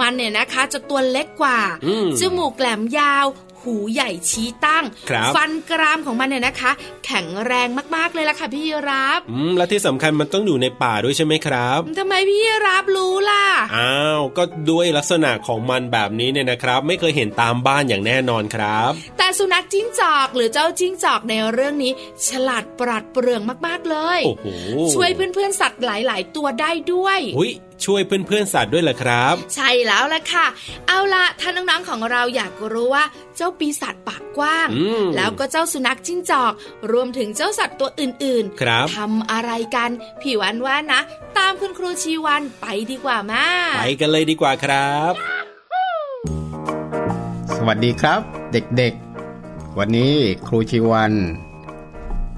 มันเนี่ยนะคะจะตัวเล็กกว่าอืมจมูกแหลมยาว หูใหญ่ชี้ตั้งครับฟันกรามของมันเนี่ยนะคะ แข็งแรงมากๆเลยล่ะค่ะพี่ยีรับอืมและที่สำคัญมันต้องอยู่ในป่าด้วยใช่ไหมครับทำไมพี่ยีรับรู้ล่ะอ้าวก็ด้วยลักษณะของมันแบบนี้เนี่ยนะครับ ไม่เคยเห็นตามบ้านอย่างแน่นอนครับ แต่สุนัขจิ้งจอกหรือเจ้าจิ้งจอกในเรื่องนี้ ฉลาดปราดเปรื่องมากๆเลย โอ้โหช่วยเพื่อนๆสัตว์หลาย ๆ ตัวได้ด้วยอุ้ย ช่วยเพื่อนๆสัตว์ด้วยเหรอครับ ใช่แล้วล่ะค่ะ เอาล่ะถ้าน้องๆของเราอยากรู้ว่าเจ้าปีศาจปากกว้างอืมแล้วก็เจ้าสุนัขจิ้งจอก รวมถึงเจ้าสัตว์ตัวอื่นครับทำอะไรกันพี่วันว่านะ ตามคุณครูชีวันไปดีกว่ามาไปกันเลยดีกว่าครับ สวัสดีครับ เด็กๆ วันนี้ครูชีวัน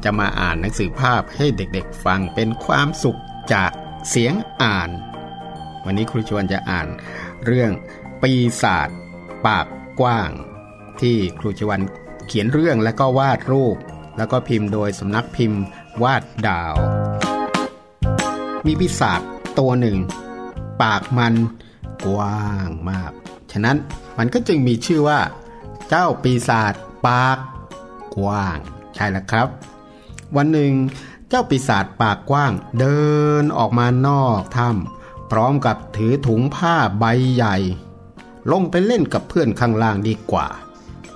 จะมาอ่านหนังสือภาพให้เด็กๆ ฟังเป็นความสุขจากเสียงอ่าน วันนี้ครูชวันจะอ่านเรื่องปีศาจปากกว้าง ที่ครูชวันเขียนเรื่องและก็วาดรูป แล้วก็พิมพ์โดยสำนักพิมพ์วาดดาว มีปีศาจตัวหนึ่ง ปากมันกว้างมาก ฉะนั้นมันก็จึงมีชื่อว่า เจ้าปีศาจปากกว้าง ใช่แล้วครับ วันหนึ่งเจ้าปีศาจปากกว้างเดินออกมานอกถ้ำ พร้อมกับถือถุงผ้าใบใหญ่ ลงไปเล่นกับเพื่อนข้างล่างดีกว่า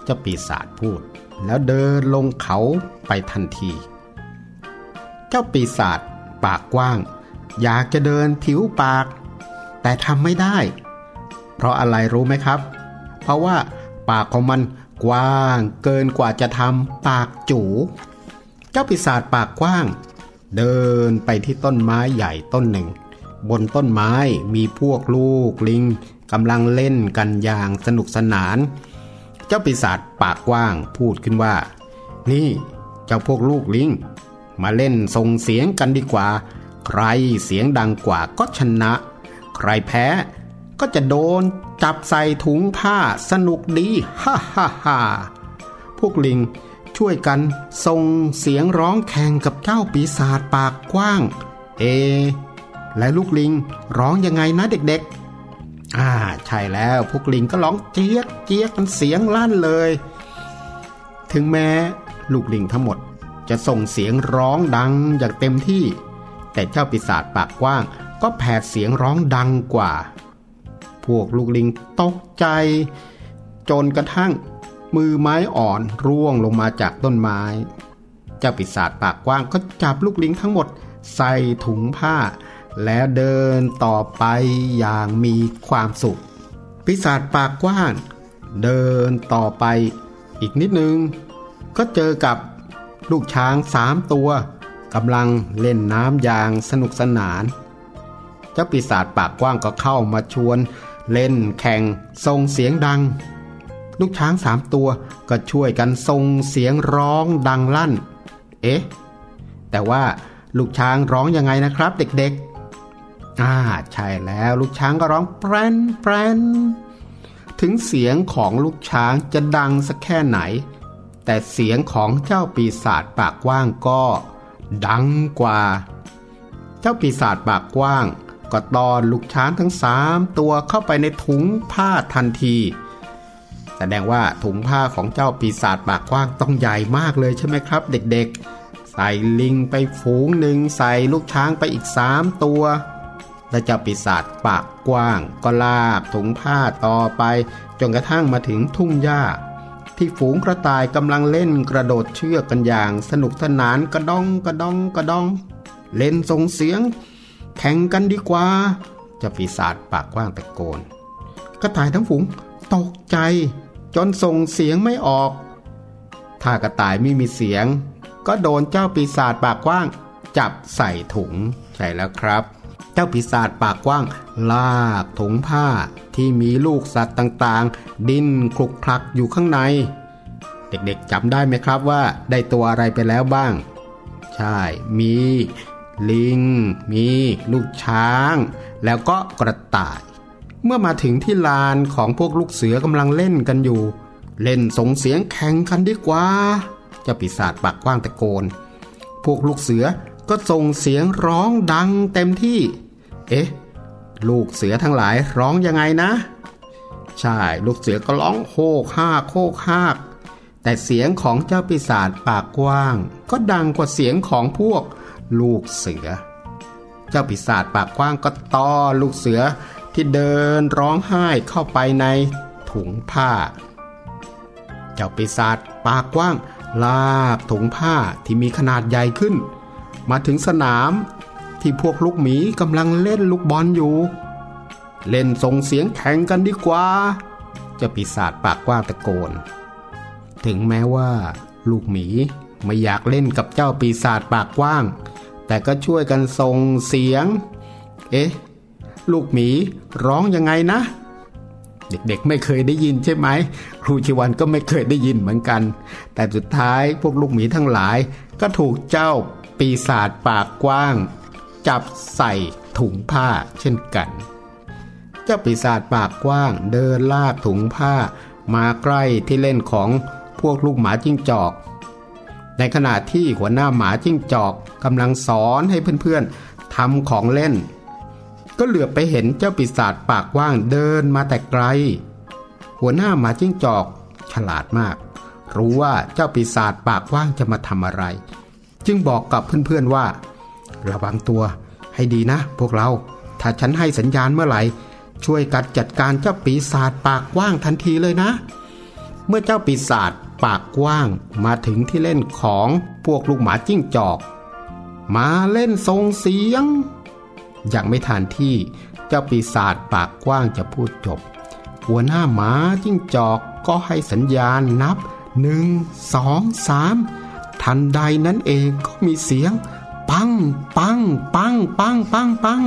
เจ้าปีศาจพูด แล้วเดินลงเขาไปทันที เจ้าปีศาจปากกว้าง อยากจะเดินผิวปาก แต่ทำไม่ได้ เพราะอะไรรู้ไหมครับ เพราะว่าปากของมันกว้างเกินกว่าจะทำปากจูเจ้าปีศาจปากกว้าง เดินไปที่ต้นไม้ใหญ่ต้นหนึ่ง บนต้นไม้มีพวกลูกลิงกำลังเล่นกันอย่างสนุกสนาน เจ้าปีศาจปากกว้างพูดขึ้นว่า นี่เจ้าพวกลูกลิง มาเล่นส่งเสียงกันดีกว่า ใครเสียงดังกว่าก็ชนะ ใครแพ้ก็จะโดนจับใส่ถุงผ้าสนุกดีฮ่าฮ่าฮ่าพวกลิงช่วยกันส่งเสียงร้องแข่งกับเจ้าปีศาจปากกว้าง เอ และลูกลิงร้องยังไงนะเด็กๆ อ่าใช่แล้วพวกลิงก็ร้องเจี๊ยกเจี๊ยกกันเสียงลั่นเลย ถึงแม้ลูกลิงทั้งหมดจะส่งเสียงร้องดังอย่างเต็มที่ แต่เจ้าปีศาจปากกว้าง ก็แผดเสียงร้องดังกว่า พวกลูกลิงตกใจ จนกระทั่งมือไม้อ่อนร่วงลงมาจากต้นไม้ เจ้าปีศาจปากกว้างก็จับลูกลิงทั้งหมดใส่ถุงผ้า แล้วเดินต่อไปอย่างมีความสุข ปีศาจปากกว้างเดินต่อไปอีกนิดนึง ก็เจอกับลูกช้างสามตัวกำลังเล่นน้ำอย่างสนุกสนาน เจ้าปีศาจปากกว้างก็เข้ามาชวน เล่นแข่งส่งเสียงดัง ลูกช้างสามตัวก็ช่วยกันส่งเสียงร้องดังลั่น เอ๊ะ แต่ว่าลูกช้างร้องยังไงนะครับเด็กๆ อ่าใช่แล้วลูกช้างก็ร้องแปรนแปรนถึงเสียงของลูกช้างจะดังสักแค่ไหน แต่เสียงของเจ้าปีศาจปากกว้างก็ ดังกว่า เจ้าปีศาจปากกว้าง ก็ตอนลูกช้างทั้งสามตัวเข้าไปในถุงผ้าทันที แสดงว่าถุงผ้าของเจ้าปีศาจปากกว้างต้องใหญ่มากเลยใช่ไหมครับ เด็กๆ ใส่ลิงไปฝูงหนึ่งใส่ลูกช้างไปอีกสามตัว และเจ้าปีศาจปากกว้าง ก็ลากถุงผ้าต่อไป จนกระทั่งมาถึงทุ่งหญ้า ที่ฝูงกระต่ายกำลังเล่นกระโดดเชือกกันอย่าง สนุกสนานกระดองกระดองกระดอง เล่นส่งเสียง แข่งกันดีกว่าเจ้าปีศาจปากกว้างตะโกน กระต่ายทั้งฝูงตกใจ จนส่งเสียงไม่ออก ถ้ากระต่ายไม่มีเสียง ก็โดนเจ้าปีศาจปากกว้าง จับใส่ถุงใช่แล้วครับ เจ้าปีศาจปากกว้าง ลากถุงผ้าที่มีลูกสัตว์ต่างๆ ดิ้นคลุกคลักอยู่ข้างใน เด็กๆจำได้ไหมครับว่าได้ตัวอะไรไปแล้วบ้าง ใช่ มี ลิง มี ลูกช้าง แล้วก็กระต่าย เมื่อมาถึงที่ลานของพวกลูกเสือกำลังเล่นกันอยู่ เล่นส่งเสียงแข่งกันดีกว่า เจ้าปีศาจปากกว้างตะโกน พวกลูกเสือก็ส่งเสียงร้องดังเต็มที่ เอ๊ะ ลูกเสือทั้งหลายร้องยังไงนะ ใช่ลูกเสือก็ร้องโฮกฮากโฮกฮากแต่เสียงของเจ้าปีศาจปากกว้าง ก็ดังกว่าเสียงของพวกลูกเสือ เจ้าปีศาจปากกว้างก็ต้อลูกเสือที่เดินร้องไห้เข้าไปในถุงผ้า เจ้าปีศาจปากกว้าง ลากถุงผ้าที่มีขนาดใหญ่ขึ้น มาถึงสนาม ที่พวกลูกหมีกำลังเล่นลูกบอลอยู่ เล่นส่งเสียงแข่งกันดีกว่าเจ้าปีศาจปากกว้างตะโกน ถึงแม้ว่า ลูกหมีไม่อยากเล่นกับเจ้าปีศาจปากกว้าง แต่ก็ช่วยกันส่งเสียง เอ๊ะ ลูกหมีร้องยังไงนะ เด็กๆไม่เคยได้ยินใช่ไหมครูชิวันก็ไม่เคยได้ยินเหมือนกัน แต่สุดท้ายพวกลูกหมีทั้งหลายก็ถูกเจ้าปีศาจปากกว้าง จับใส่ถุงผ้าเช่นกัน เจ้าปีศาจปากกว้างเดินลากถุงผ้ามาใกล้ที่เล่นของพวกลูกหมาจิ้งจอก ในขณะที่หัวหน้าหมาจิ้งจอกกำลังสอนให้เพื่อนๆทำของเล่น ก็เหลือไปเห็นเจ้าปีศาจปากกว้างเดินมาแต่ไกล หัวหน้าหมาจิ้งจอกฉลาดมาก รู้ว่าเจ้าปีศาจปากกว้างจะมาทำอะไร จึงบอกกับเพื่อนๆว่า ระวังตัว ให้ดีนะ พวกเรา ถ้าฉันให้สัญญาณเมื่อไหร่ ช่วยกัดจัดการเจ้าปีศาจปากกว้างทันทีเลยนะ เมื่อเจ้าปีศาจปากกว้างมาถึงที่เล่นของพวกลูกหมาจิ้งจอก มาเล่นทรงเสียงอย่างไม่ทันที่เจ้าปีศาจปากกว้างจะพูดจบ หัวหน้าหมาจิ้งจอกก็ให้สัญญาณนับหนึ่งสองสามทันใดนั้นเองก็มีเสียง ปัง ปัง ปัง ปัง ปัง ปัง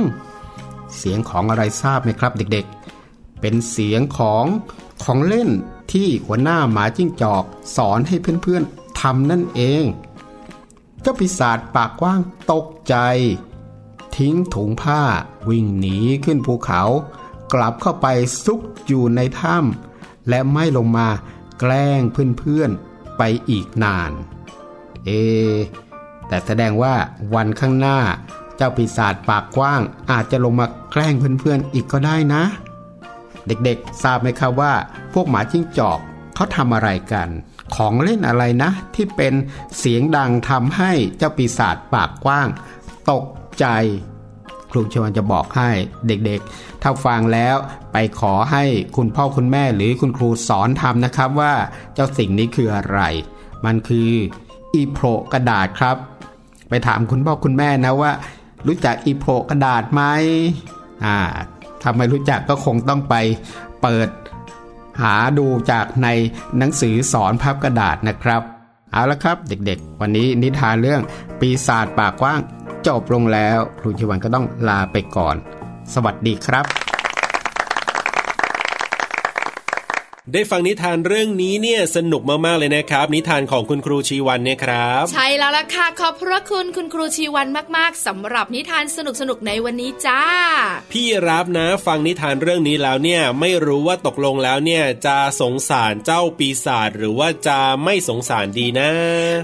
เสียงของอะไรทราบไหมครับ เด็กๆ เป็นเสียงของของเล่นที่หัวหน้าหมาจิ้งจอก สอนให้เพื่อนๆทำนั่นเองเจ้าปีศาจปากกว้างตกใจ ทิ้งถุงผ้าวิ่งหนีขึ้นภูเขา กลับเข้าไปซุกอยู่ในถ้ำและไม่ลงมาแกล้งเพื่อนๆไปอีกนาน เอ แต่แสดงว่าวันข้างหน้า เจ้าปีศาจปากกว้าง อาจจะลงมาแกล้งเพื่อนๆอีกก็ได้นะ เด็กๆ ทราบไหมครับว่า พวกหมาจิ้งจอกเขาทำอะไรกัน ของเล่นอะไรนะ ที่เป็นเสียงดังทำให้เจ้าปีศาจปากกว้าง ตกใจครูชวนจะบอกให้เด็กๆ ถ้าฟังแล้วไปขอให้คุณพ่อคุณแม่หรือคุณครูสอนทำนะครับว่าเจ้าสิ่งนี้คืออะไร มันคือ อีโปรกระดาษครับ ไปถามคุณพ่อคุณแม่นะว่า รู้จักอีโปรกระดาษไหมอ่าถ้าไม่รู้จักก็คงต้องไปเปิดหาดูจากในหนังสือสอนพับกระดาษนะครับ เอาละครับเด็กๆ วันนี้นิทานเรื่องปีศาจปากกว้างจบลงแล้ว ครูชิวันก็ต้องลาไปก่อน สวัสดีครับ ได้ฟังนิทานเรื่องนี้เนี่ยสนุกมากๆเลยนะครับ นิทานของคุณครูชีวันเนี่ยครับ ใช่แล้วล่ะค่ะขอบพระคุณคุณครูชีวันมากๆสำหรับนิทานสนุกๆในวันนี้จ้า พี่รับนะ ฟังนิทานเรื่องนี้แล้วเนี่ยไม่รู้ว่าตกลงแล้วเนี่ยจะสงสารเจ้าปีศาจหรือว่าจะไม่สงสารดีนะ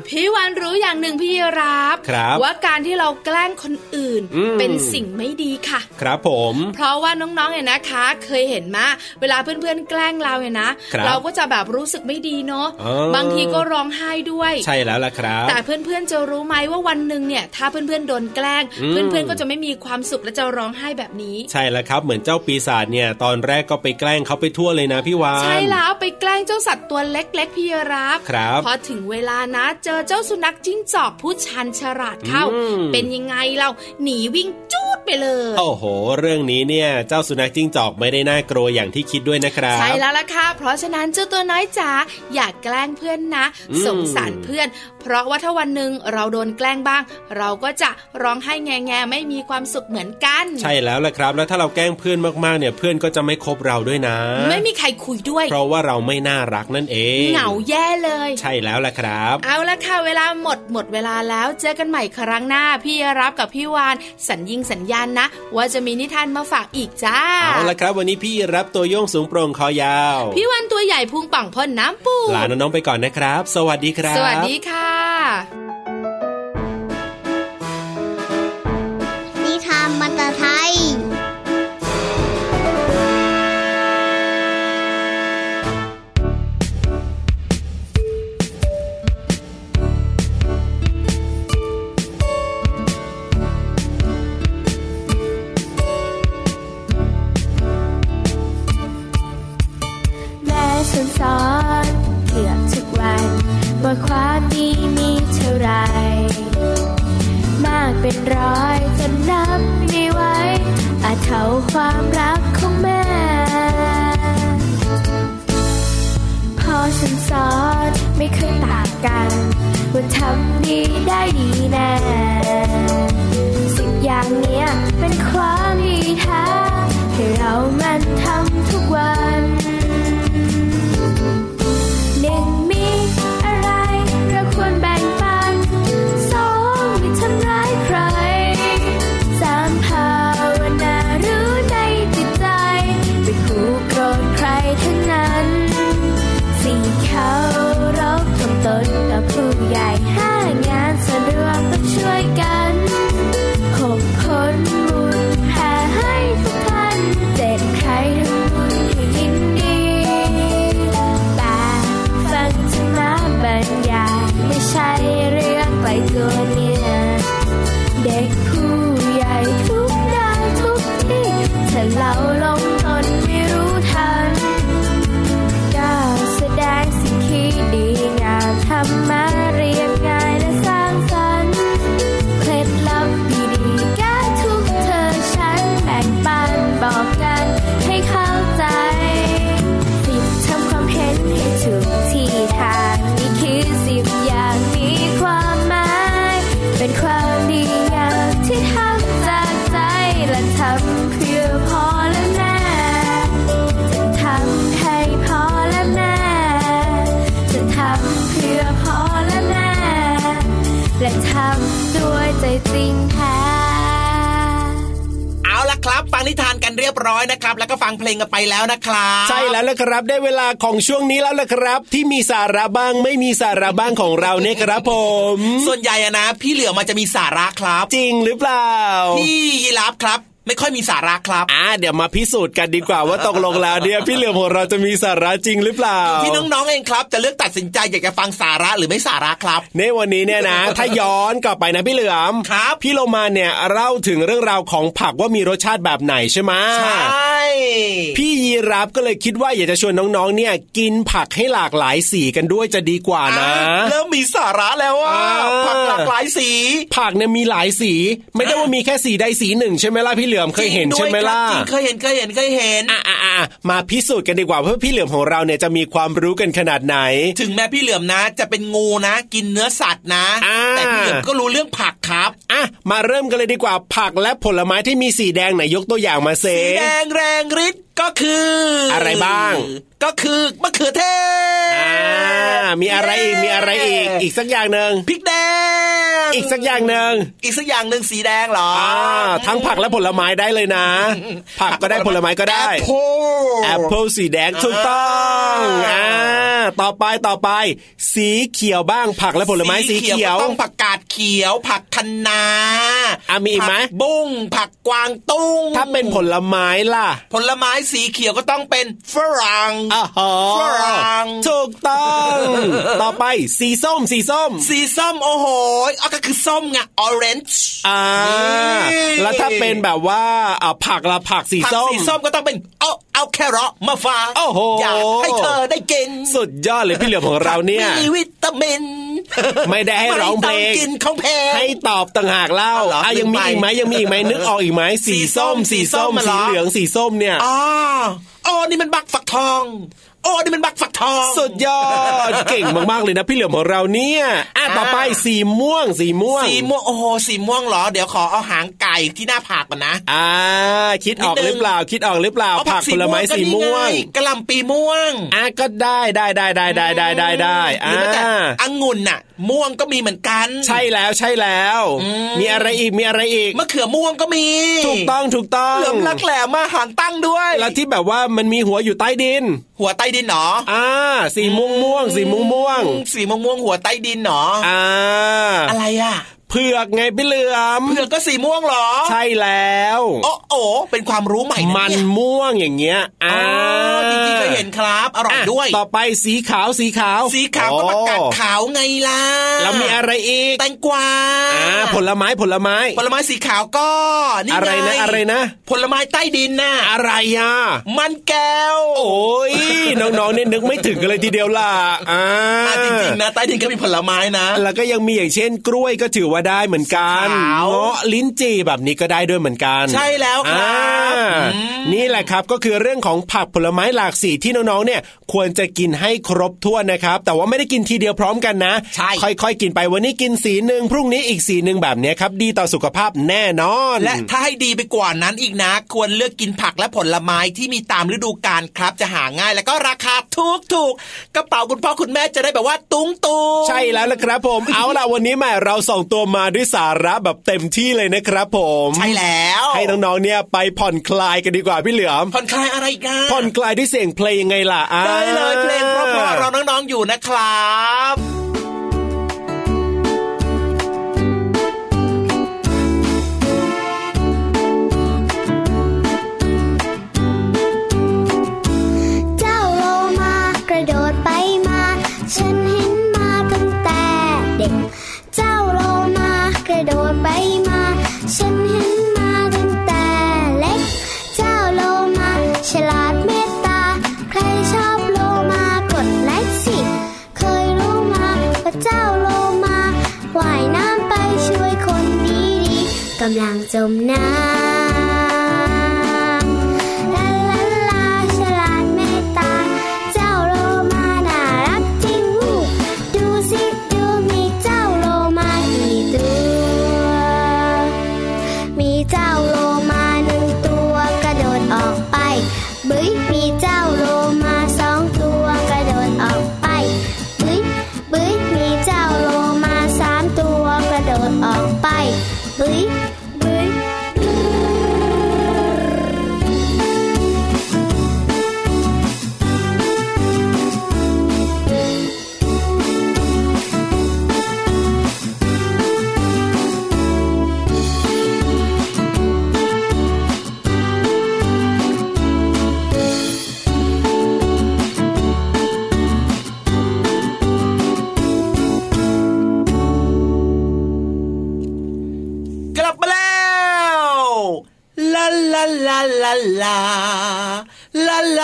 พี่วันรู้อย่างหนึ่งพี่รับครับว่าการที่เราแกล้งคนอื่นอืมเป็นสิ่งไม่ดีค่ะ ครับผม เพราะว่าน้องๆเนี่ยนะคะ เคยเห็นมาเวลาเพื่อนๆแกล้งเราเนี่ยนะครับเราก็จะแบบรู้สึกไม่ดีเนาะอ๋อบางทีก็ร้องไห้ด้วย ใช่แล้วล่ะครับ แต่เพื่อนๆจะรู้ไหมว่าวันหนึ่งเนี่ยถ้าเพื่อนๆโดนแกล้งอืมเพื่อนๆก็จะไม่มีความสุขและจะร้องไห้แบบนี้ ใช่แล้วครับ เหมือนเจ้าปีศาจเนี่ยตอนแรกก็ไปแกล้งเขาไปทั่วเลยนะพี่วานใช่แล้วไปแกล้งเจ้าสัตว์ตัวเล็กๆพี่รับครับพอถึงเวลานะเจอเจ้าสุนัขจิ้งจอกผู้ชันฉลาดเข้าอืมเป็นยังไงเราหนีวิ่งจูด ไปเลย โอ้โห เรื่องนี้เนี่ย เจ้าสุนัขจิ้งจอกไม่ได้น่ากลัวอย่างที่คิดด้วยนะครับ ใช่แล้วล่ะค่ะ เพราะฉะนั้นเจ้าตัวน้อยจ๋าอย่าแกล้งเพื่อนนะอืมสงสารเพื่อน เพราะว่าถ้าวันหนึ่งเราโดนแกล้งบ้าง เราก็จะร้องไห้แงแงๆไม่มีความสุขเหมือนกัน ใช่แล้วล่ะครับ แล้วถ้าเราแกล้งเพื่อนมากๆเนี่ยเพื่อนก็จะไม่คบเราด้วยนะ ไม่มีใครคุยด้วย เพราะว่าเราไม่น่ารักนั่นเองเหงาแย่เลย ใช่แล้วล่ะครับ เอาละค่ะเวลาหมดหมดเวลาแล้วเจอกันใหม่ครั้งหน้าพี่รับกับพี่วานสัญญิงสัญญาณนะ ว่าจะมีนิทานมาฝากอีกจ้าเอาละครับ วันนี้พี่รับตัวโยงสูงโปร่งคอยาว พี่วานตัวใหญ่พุงป่องพ่นน้ำปูลาน้องๆไปก่อนนะครับ สวัสดีครับ สวัสดีค่ะนิ รียบร้อยนะครับ แล้วก็ฟังเพลงกันไปแล้วนะครับใช่แล้วละครับ ได้เวลาของช่วงนี้แล้วละครับ ที่มีสาระบ้างไม่มีสาระบ้างของเราเนี่ยครับผม ส่วนใหญ่อะนะ พี่เหลือมันจะมีสาระครับ จริงหรือเปล่า พี่ยีรับครับ ไม่ค่อยมีสาระครับอ่าเดี๋ยวมาพิสูจน์กันดีกว่าว่าตกลงแล้วเนี่ยพี่เหลือมของเราจะมีสาระจริงหรือเปล่าที่น้องๆเองครับจะเลือกตัดสินใจอยากจะฟังสาระหรือไม่สาระครับในวันนี้เนี่ยนะ ถ้าย้อนกลับไปนะพี่เหลือมครับพี่โลมาเนี่ยเล่าถึงเรื่องราวของผักว่ามีรสชาติแบบไหนใช่ไหมใช่พี่ยีรับก็เลยคิดว่าอยากจะชวนน้องๆเนี่ย กินผักให้หลากหลายสีกันด้วยจะดีกว่านะเริ่มมีสาระแล้วว่าอ่าผักหลากหลายสี ผักเนี่ยมีหลายสี ไม่ได้ว่ามีแค่สีใดสีหนึ่งใช่ไหมล่ะพี่เหลือมเคยเห็นใช่ไหมล่ะจริงเคยเห็นเคยเห็นเคยเห็นอะอะอะมาพิสูจน์กันดีกว่าเพื่อพี่เหลือมของเราเนี่ยจะมีความรู้กันขนาดไหน ถึงแม้พี่เหลือมนะ จะเป็นงูนะ กินเนื้อสัตว์นะอ่าแต่พี่เหลือมก็รู้เรื่องผักครับอะมาเริ่มกันเลยดีกว่าผักและผลไม้ที่มีสีแดงไหนยกตัวอย่างมาซิสีแดงแรงฤทธิ์ก็คือ อะไรบ้าง ก็คือมะเขือเทศอ่ามีอะไรอีกมีอะไรอีกอีกสักอย่างหนึ่งพริกแดงอีกสักอย่างหนึ่งอีกสักอย่างหนึ่งสีแดงเหรออ่าทั้งผักและผลไม้ได้เลยนะ ผักก็ได้ผลไม้ก็ได้แอปเปิ้ลแอปเปิลสีแดงถูกต้องอ่าต่อไปต่อไป สีเขียวบ้างผักและผลไม้สีเขียวก็ต้องผักกาดเขียว ผักคะน้าอะมีอีกไหมผับุ้งผักกวางตุ้งถ้าเป็นผลไม้ล่ะ ผลไม้สีเขียวก็ต้องเป็นฝรั่งอ๋อฝรั่งถูกต้อง ต่อไปสีส้มสีส้ม สีส้มโอ้โหอ๋อก็คือส้มไง orange อ่านี่แล้วถ้าเป็นแบบว่าอ่าผักละผักสีผักส้มสีส้มก็ต้องเป็นเอาเอาแครอทมาฝากโอ้โหอยากให้เธอได้กิน สุดยอดเลยพี่เหลือมของเราเนี่ยมีวิตามิน ไม่ได้ให้ร้องเพลงไม่ต้กินของแพงให้ตอบต่างหากเล่าอ๋อเหรออะยังมีอีกไหมยังมีอีกไหมนึกออกอีกไหมสีส้ม สีสีส้ส้มมมาเหรสีอเหลืองสีส้มเนี่ยอ๋ออ๋อนี่มันบักฝักทอง โอ้นี่มันบักฝักทองสุดยอดเก่งมากๆเลยนะพี่เหลือมของเราเนี่ยอะต่อไปสีม่วงสีม่วงสีม่วงโอ้โหสีม่วงเหรอเดี๋ยวขอเอาหางไก่ที่หน้าผากก่อนนะอ่าคิดออกนิดนึงหรือเปล่าคิดออกหรือเปล่าเอาผักผลไม้สีม่วงก็นี่ไกระหล่ำปีม่วงอะก็ได้ได้ได้ได้ได้ได้ได้ได้หอ่ารือแม้แต่องุ่นน่ะ ม่วงก็มีเหมือนกัน ใช่แล้วใช่แล้วอืมมีอะไรอีกมีอะไรอีกมะเขือม่วงก็มี ถูกต้องถูกต้องเหลือมลักแหลมมาหางตั้งด้วย แล้วที่แบบว่ามันมีหัวอยู่ใต้ดิน หัวใต้ดินเหรออ่าสีม่วงม่วงสีม่วงม่วงสีม่วงม่วงหัวใต้ดินเหรออ่าอะไรอะ เผือกไงพี่เหลือม เผือกก็สีม่วงเหรอ ใช่แล้วโอ้โอเป็นความรู้ใหม่ะมันเยม่วงอย่างเงี้ยอ๋อ่าอจริงๆเคยเห็นครับอร่อยด้วย ต่อไปสีขาวสีขาว สีขาวก็ประกาศโอ้ขาวไงล่ะแล้วมีอะไรอีกแตงกวาอ่าผลไม้ผลไม้ ผลไม้สีขาวก็นี่อะไรนะงอะไรนะ ผลไม้ใต้ดินน่ะอะไรอะมันแก้ว โอ้ยน้องๆเนี่ยนึกไม่ถึงกันเลยทีเดียวล่ะอ่าอะจริงๆนะใต้ดินก็มีผลไม้นะ แล้วก็ยังมีอย่างเช่น กล้วยก็ถือว่าได้เหมือนกันขาวเงาะลิ้นจี่แบบนี้ก็ได้ด้วยเหมือนกัน ใช่แล้วครับอ่าอืมนี่แหละครับก็คือเรื่องของผักผลไม้หลากสีที่น้องๆเนี่ย ควรจะกินให้ครบถ้วนนะครับ แต่ว่าไม่ได้กินทีเดียวพร้อมกันนะใช่ค่อยๆ กินไปวันนี้กินสีหนึ่งพรุ่งนี้อีกสีหนึ่งแบบเนี้ยครับ ดีต่อสุขภาพแน่นอน และถ้าให้ดีไปกว่านั้นอีกนะ ควรเลือกกินผักและผลไม้ที่มีตามฤดูกาลครับ จะหาง่ายแล้วก็ราคาถูกถูกๆกระเป๋าคุณพ่อคุณแม่จะได้แบบว่า ตุ้งตุงใช่แล้วละครับผมเอาล่ะวันนี้แม่เราส่งตัวมาด้วยสาระแบบเต็มที่เลยนะครับผมใช่แล้ว ให้น้องๆเนี่ยไปผ่อนคลายกันดีกว่าพี่เหลือมผ่อนคลายอะไรอีกันผ่อนคลายด้วยเสียงเพลงยังไงล่ะอ่าได้เลยเพลงเพราะๆเราน้องๆอยู่นะครับ ระโดดไปมา ฉันเห็นมาตั้งแต่เล็ก เจ้าโลมาฉลาดเมตตา ใครชอบโลมากดไลค์สิ เคยรู้มาว่าเจ้าโลมาว่ายน้ำไปช่วยคนดีๆกำลังจมน้ำ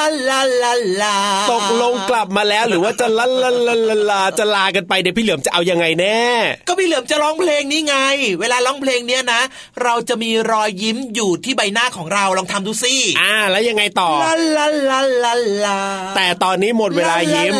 าลาลาลาลตกลงกลับมาแล้วหรือว่าจะลาลาลาลาลาจะลากันไปเดี๋ยวพี่เหลือมจะเอายังไงแน่ ก็พี่เหลือมจะร้องเพลงนี้ไง เวลาร้องเพลงเนี้ยนะ เราจะมีรอยยิ้มอยู่ที่ใบหน้าของเราลองทำดูสิอ่า แล้วยังไงต่อลาลาลาลาลาแต่ตอนนี้หมดเวลายิ้ม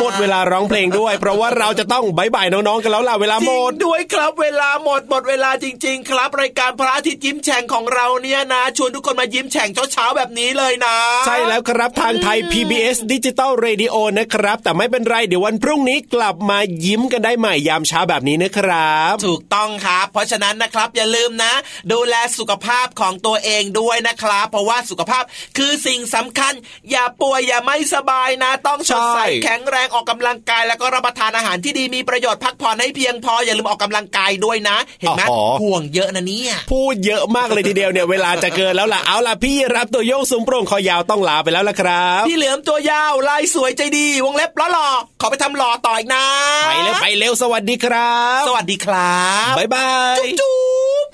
หมดเวลาร้องเพลงด้วย เพราะว่าเราจะต้องบายบายน้องๆกันแล้วล่ะเวลาหมดด้วยครับเวลาหมดหมดเวลาจริง ๆ ครับ รายการพระอาทิตย์ยิ้มแฉ่งของเราเนี่ยนะ ชวนทุกคนมายิ้มแฉ่งเช้าๆแบบนี้เลยนะ ใช่แล้วครับทางไทย PBS ดิจิตอล Radio นะครับ แต่ไม่เป็นไรเดี๋ยววันพรุ่งนี้กลับมายิ้มกันได้ใหม่ยามเช้าแบบนี้นะครับ ถูกต้องครับ เพราะฉะนั้นนะครับอย่าลืมนะ ดูแลสุขภาพของตัวเองด้วยนะครับ เพราะว่าสุขภาพคือสิ่งสำคัญ อย่าป่วยอย่าไม่สบายนะ ต้องสดใสใช่แข็งแรงออกกำลังกาย แล้วก็รับประทานอาหารที่ดีมีประโยชน์พักผ่อนให้เพียงพออย่าลืมออกกำลังกายด้วยนะ เห็นไหมอ๋อห่วงเยอะนะเนี่ยพูดเยอะมากเลยทีเดียวเนี่ยเวลาจะเกินแล้วล่ะเอาล่ะพี่รับตัวโยกสูงโปร่งคอยาวต้องลาไปแล้วล่ะครับ พี่เหลือมตัวยาวลายสวยใจดี วงเล็บล้อหล่อขอไปทำหล่อต่ออีกนะไปเร็วไปเร็วสวัสดีครับ สวัสดีครับบ๊ายบายจุ๊บ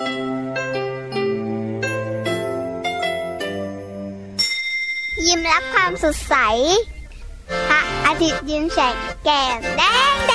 ยิ้มรับความสดใสพระอาทิตย์ยิ้มแฉกแก้มแดงแด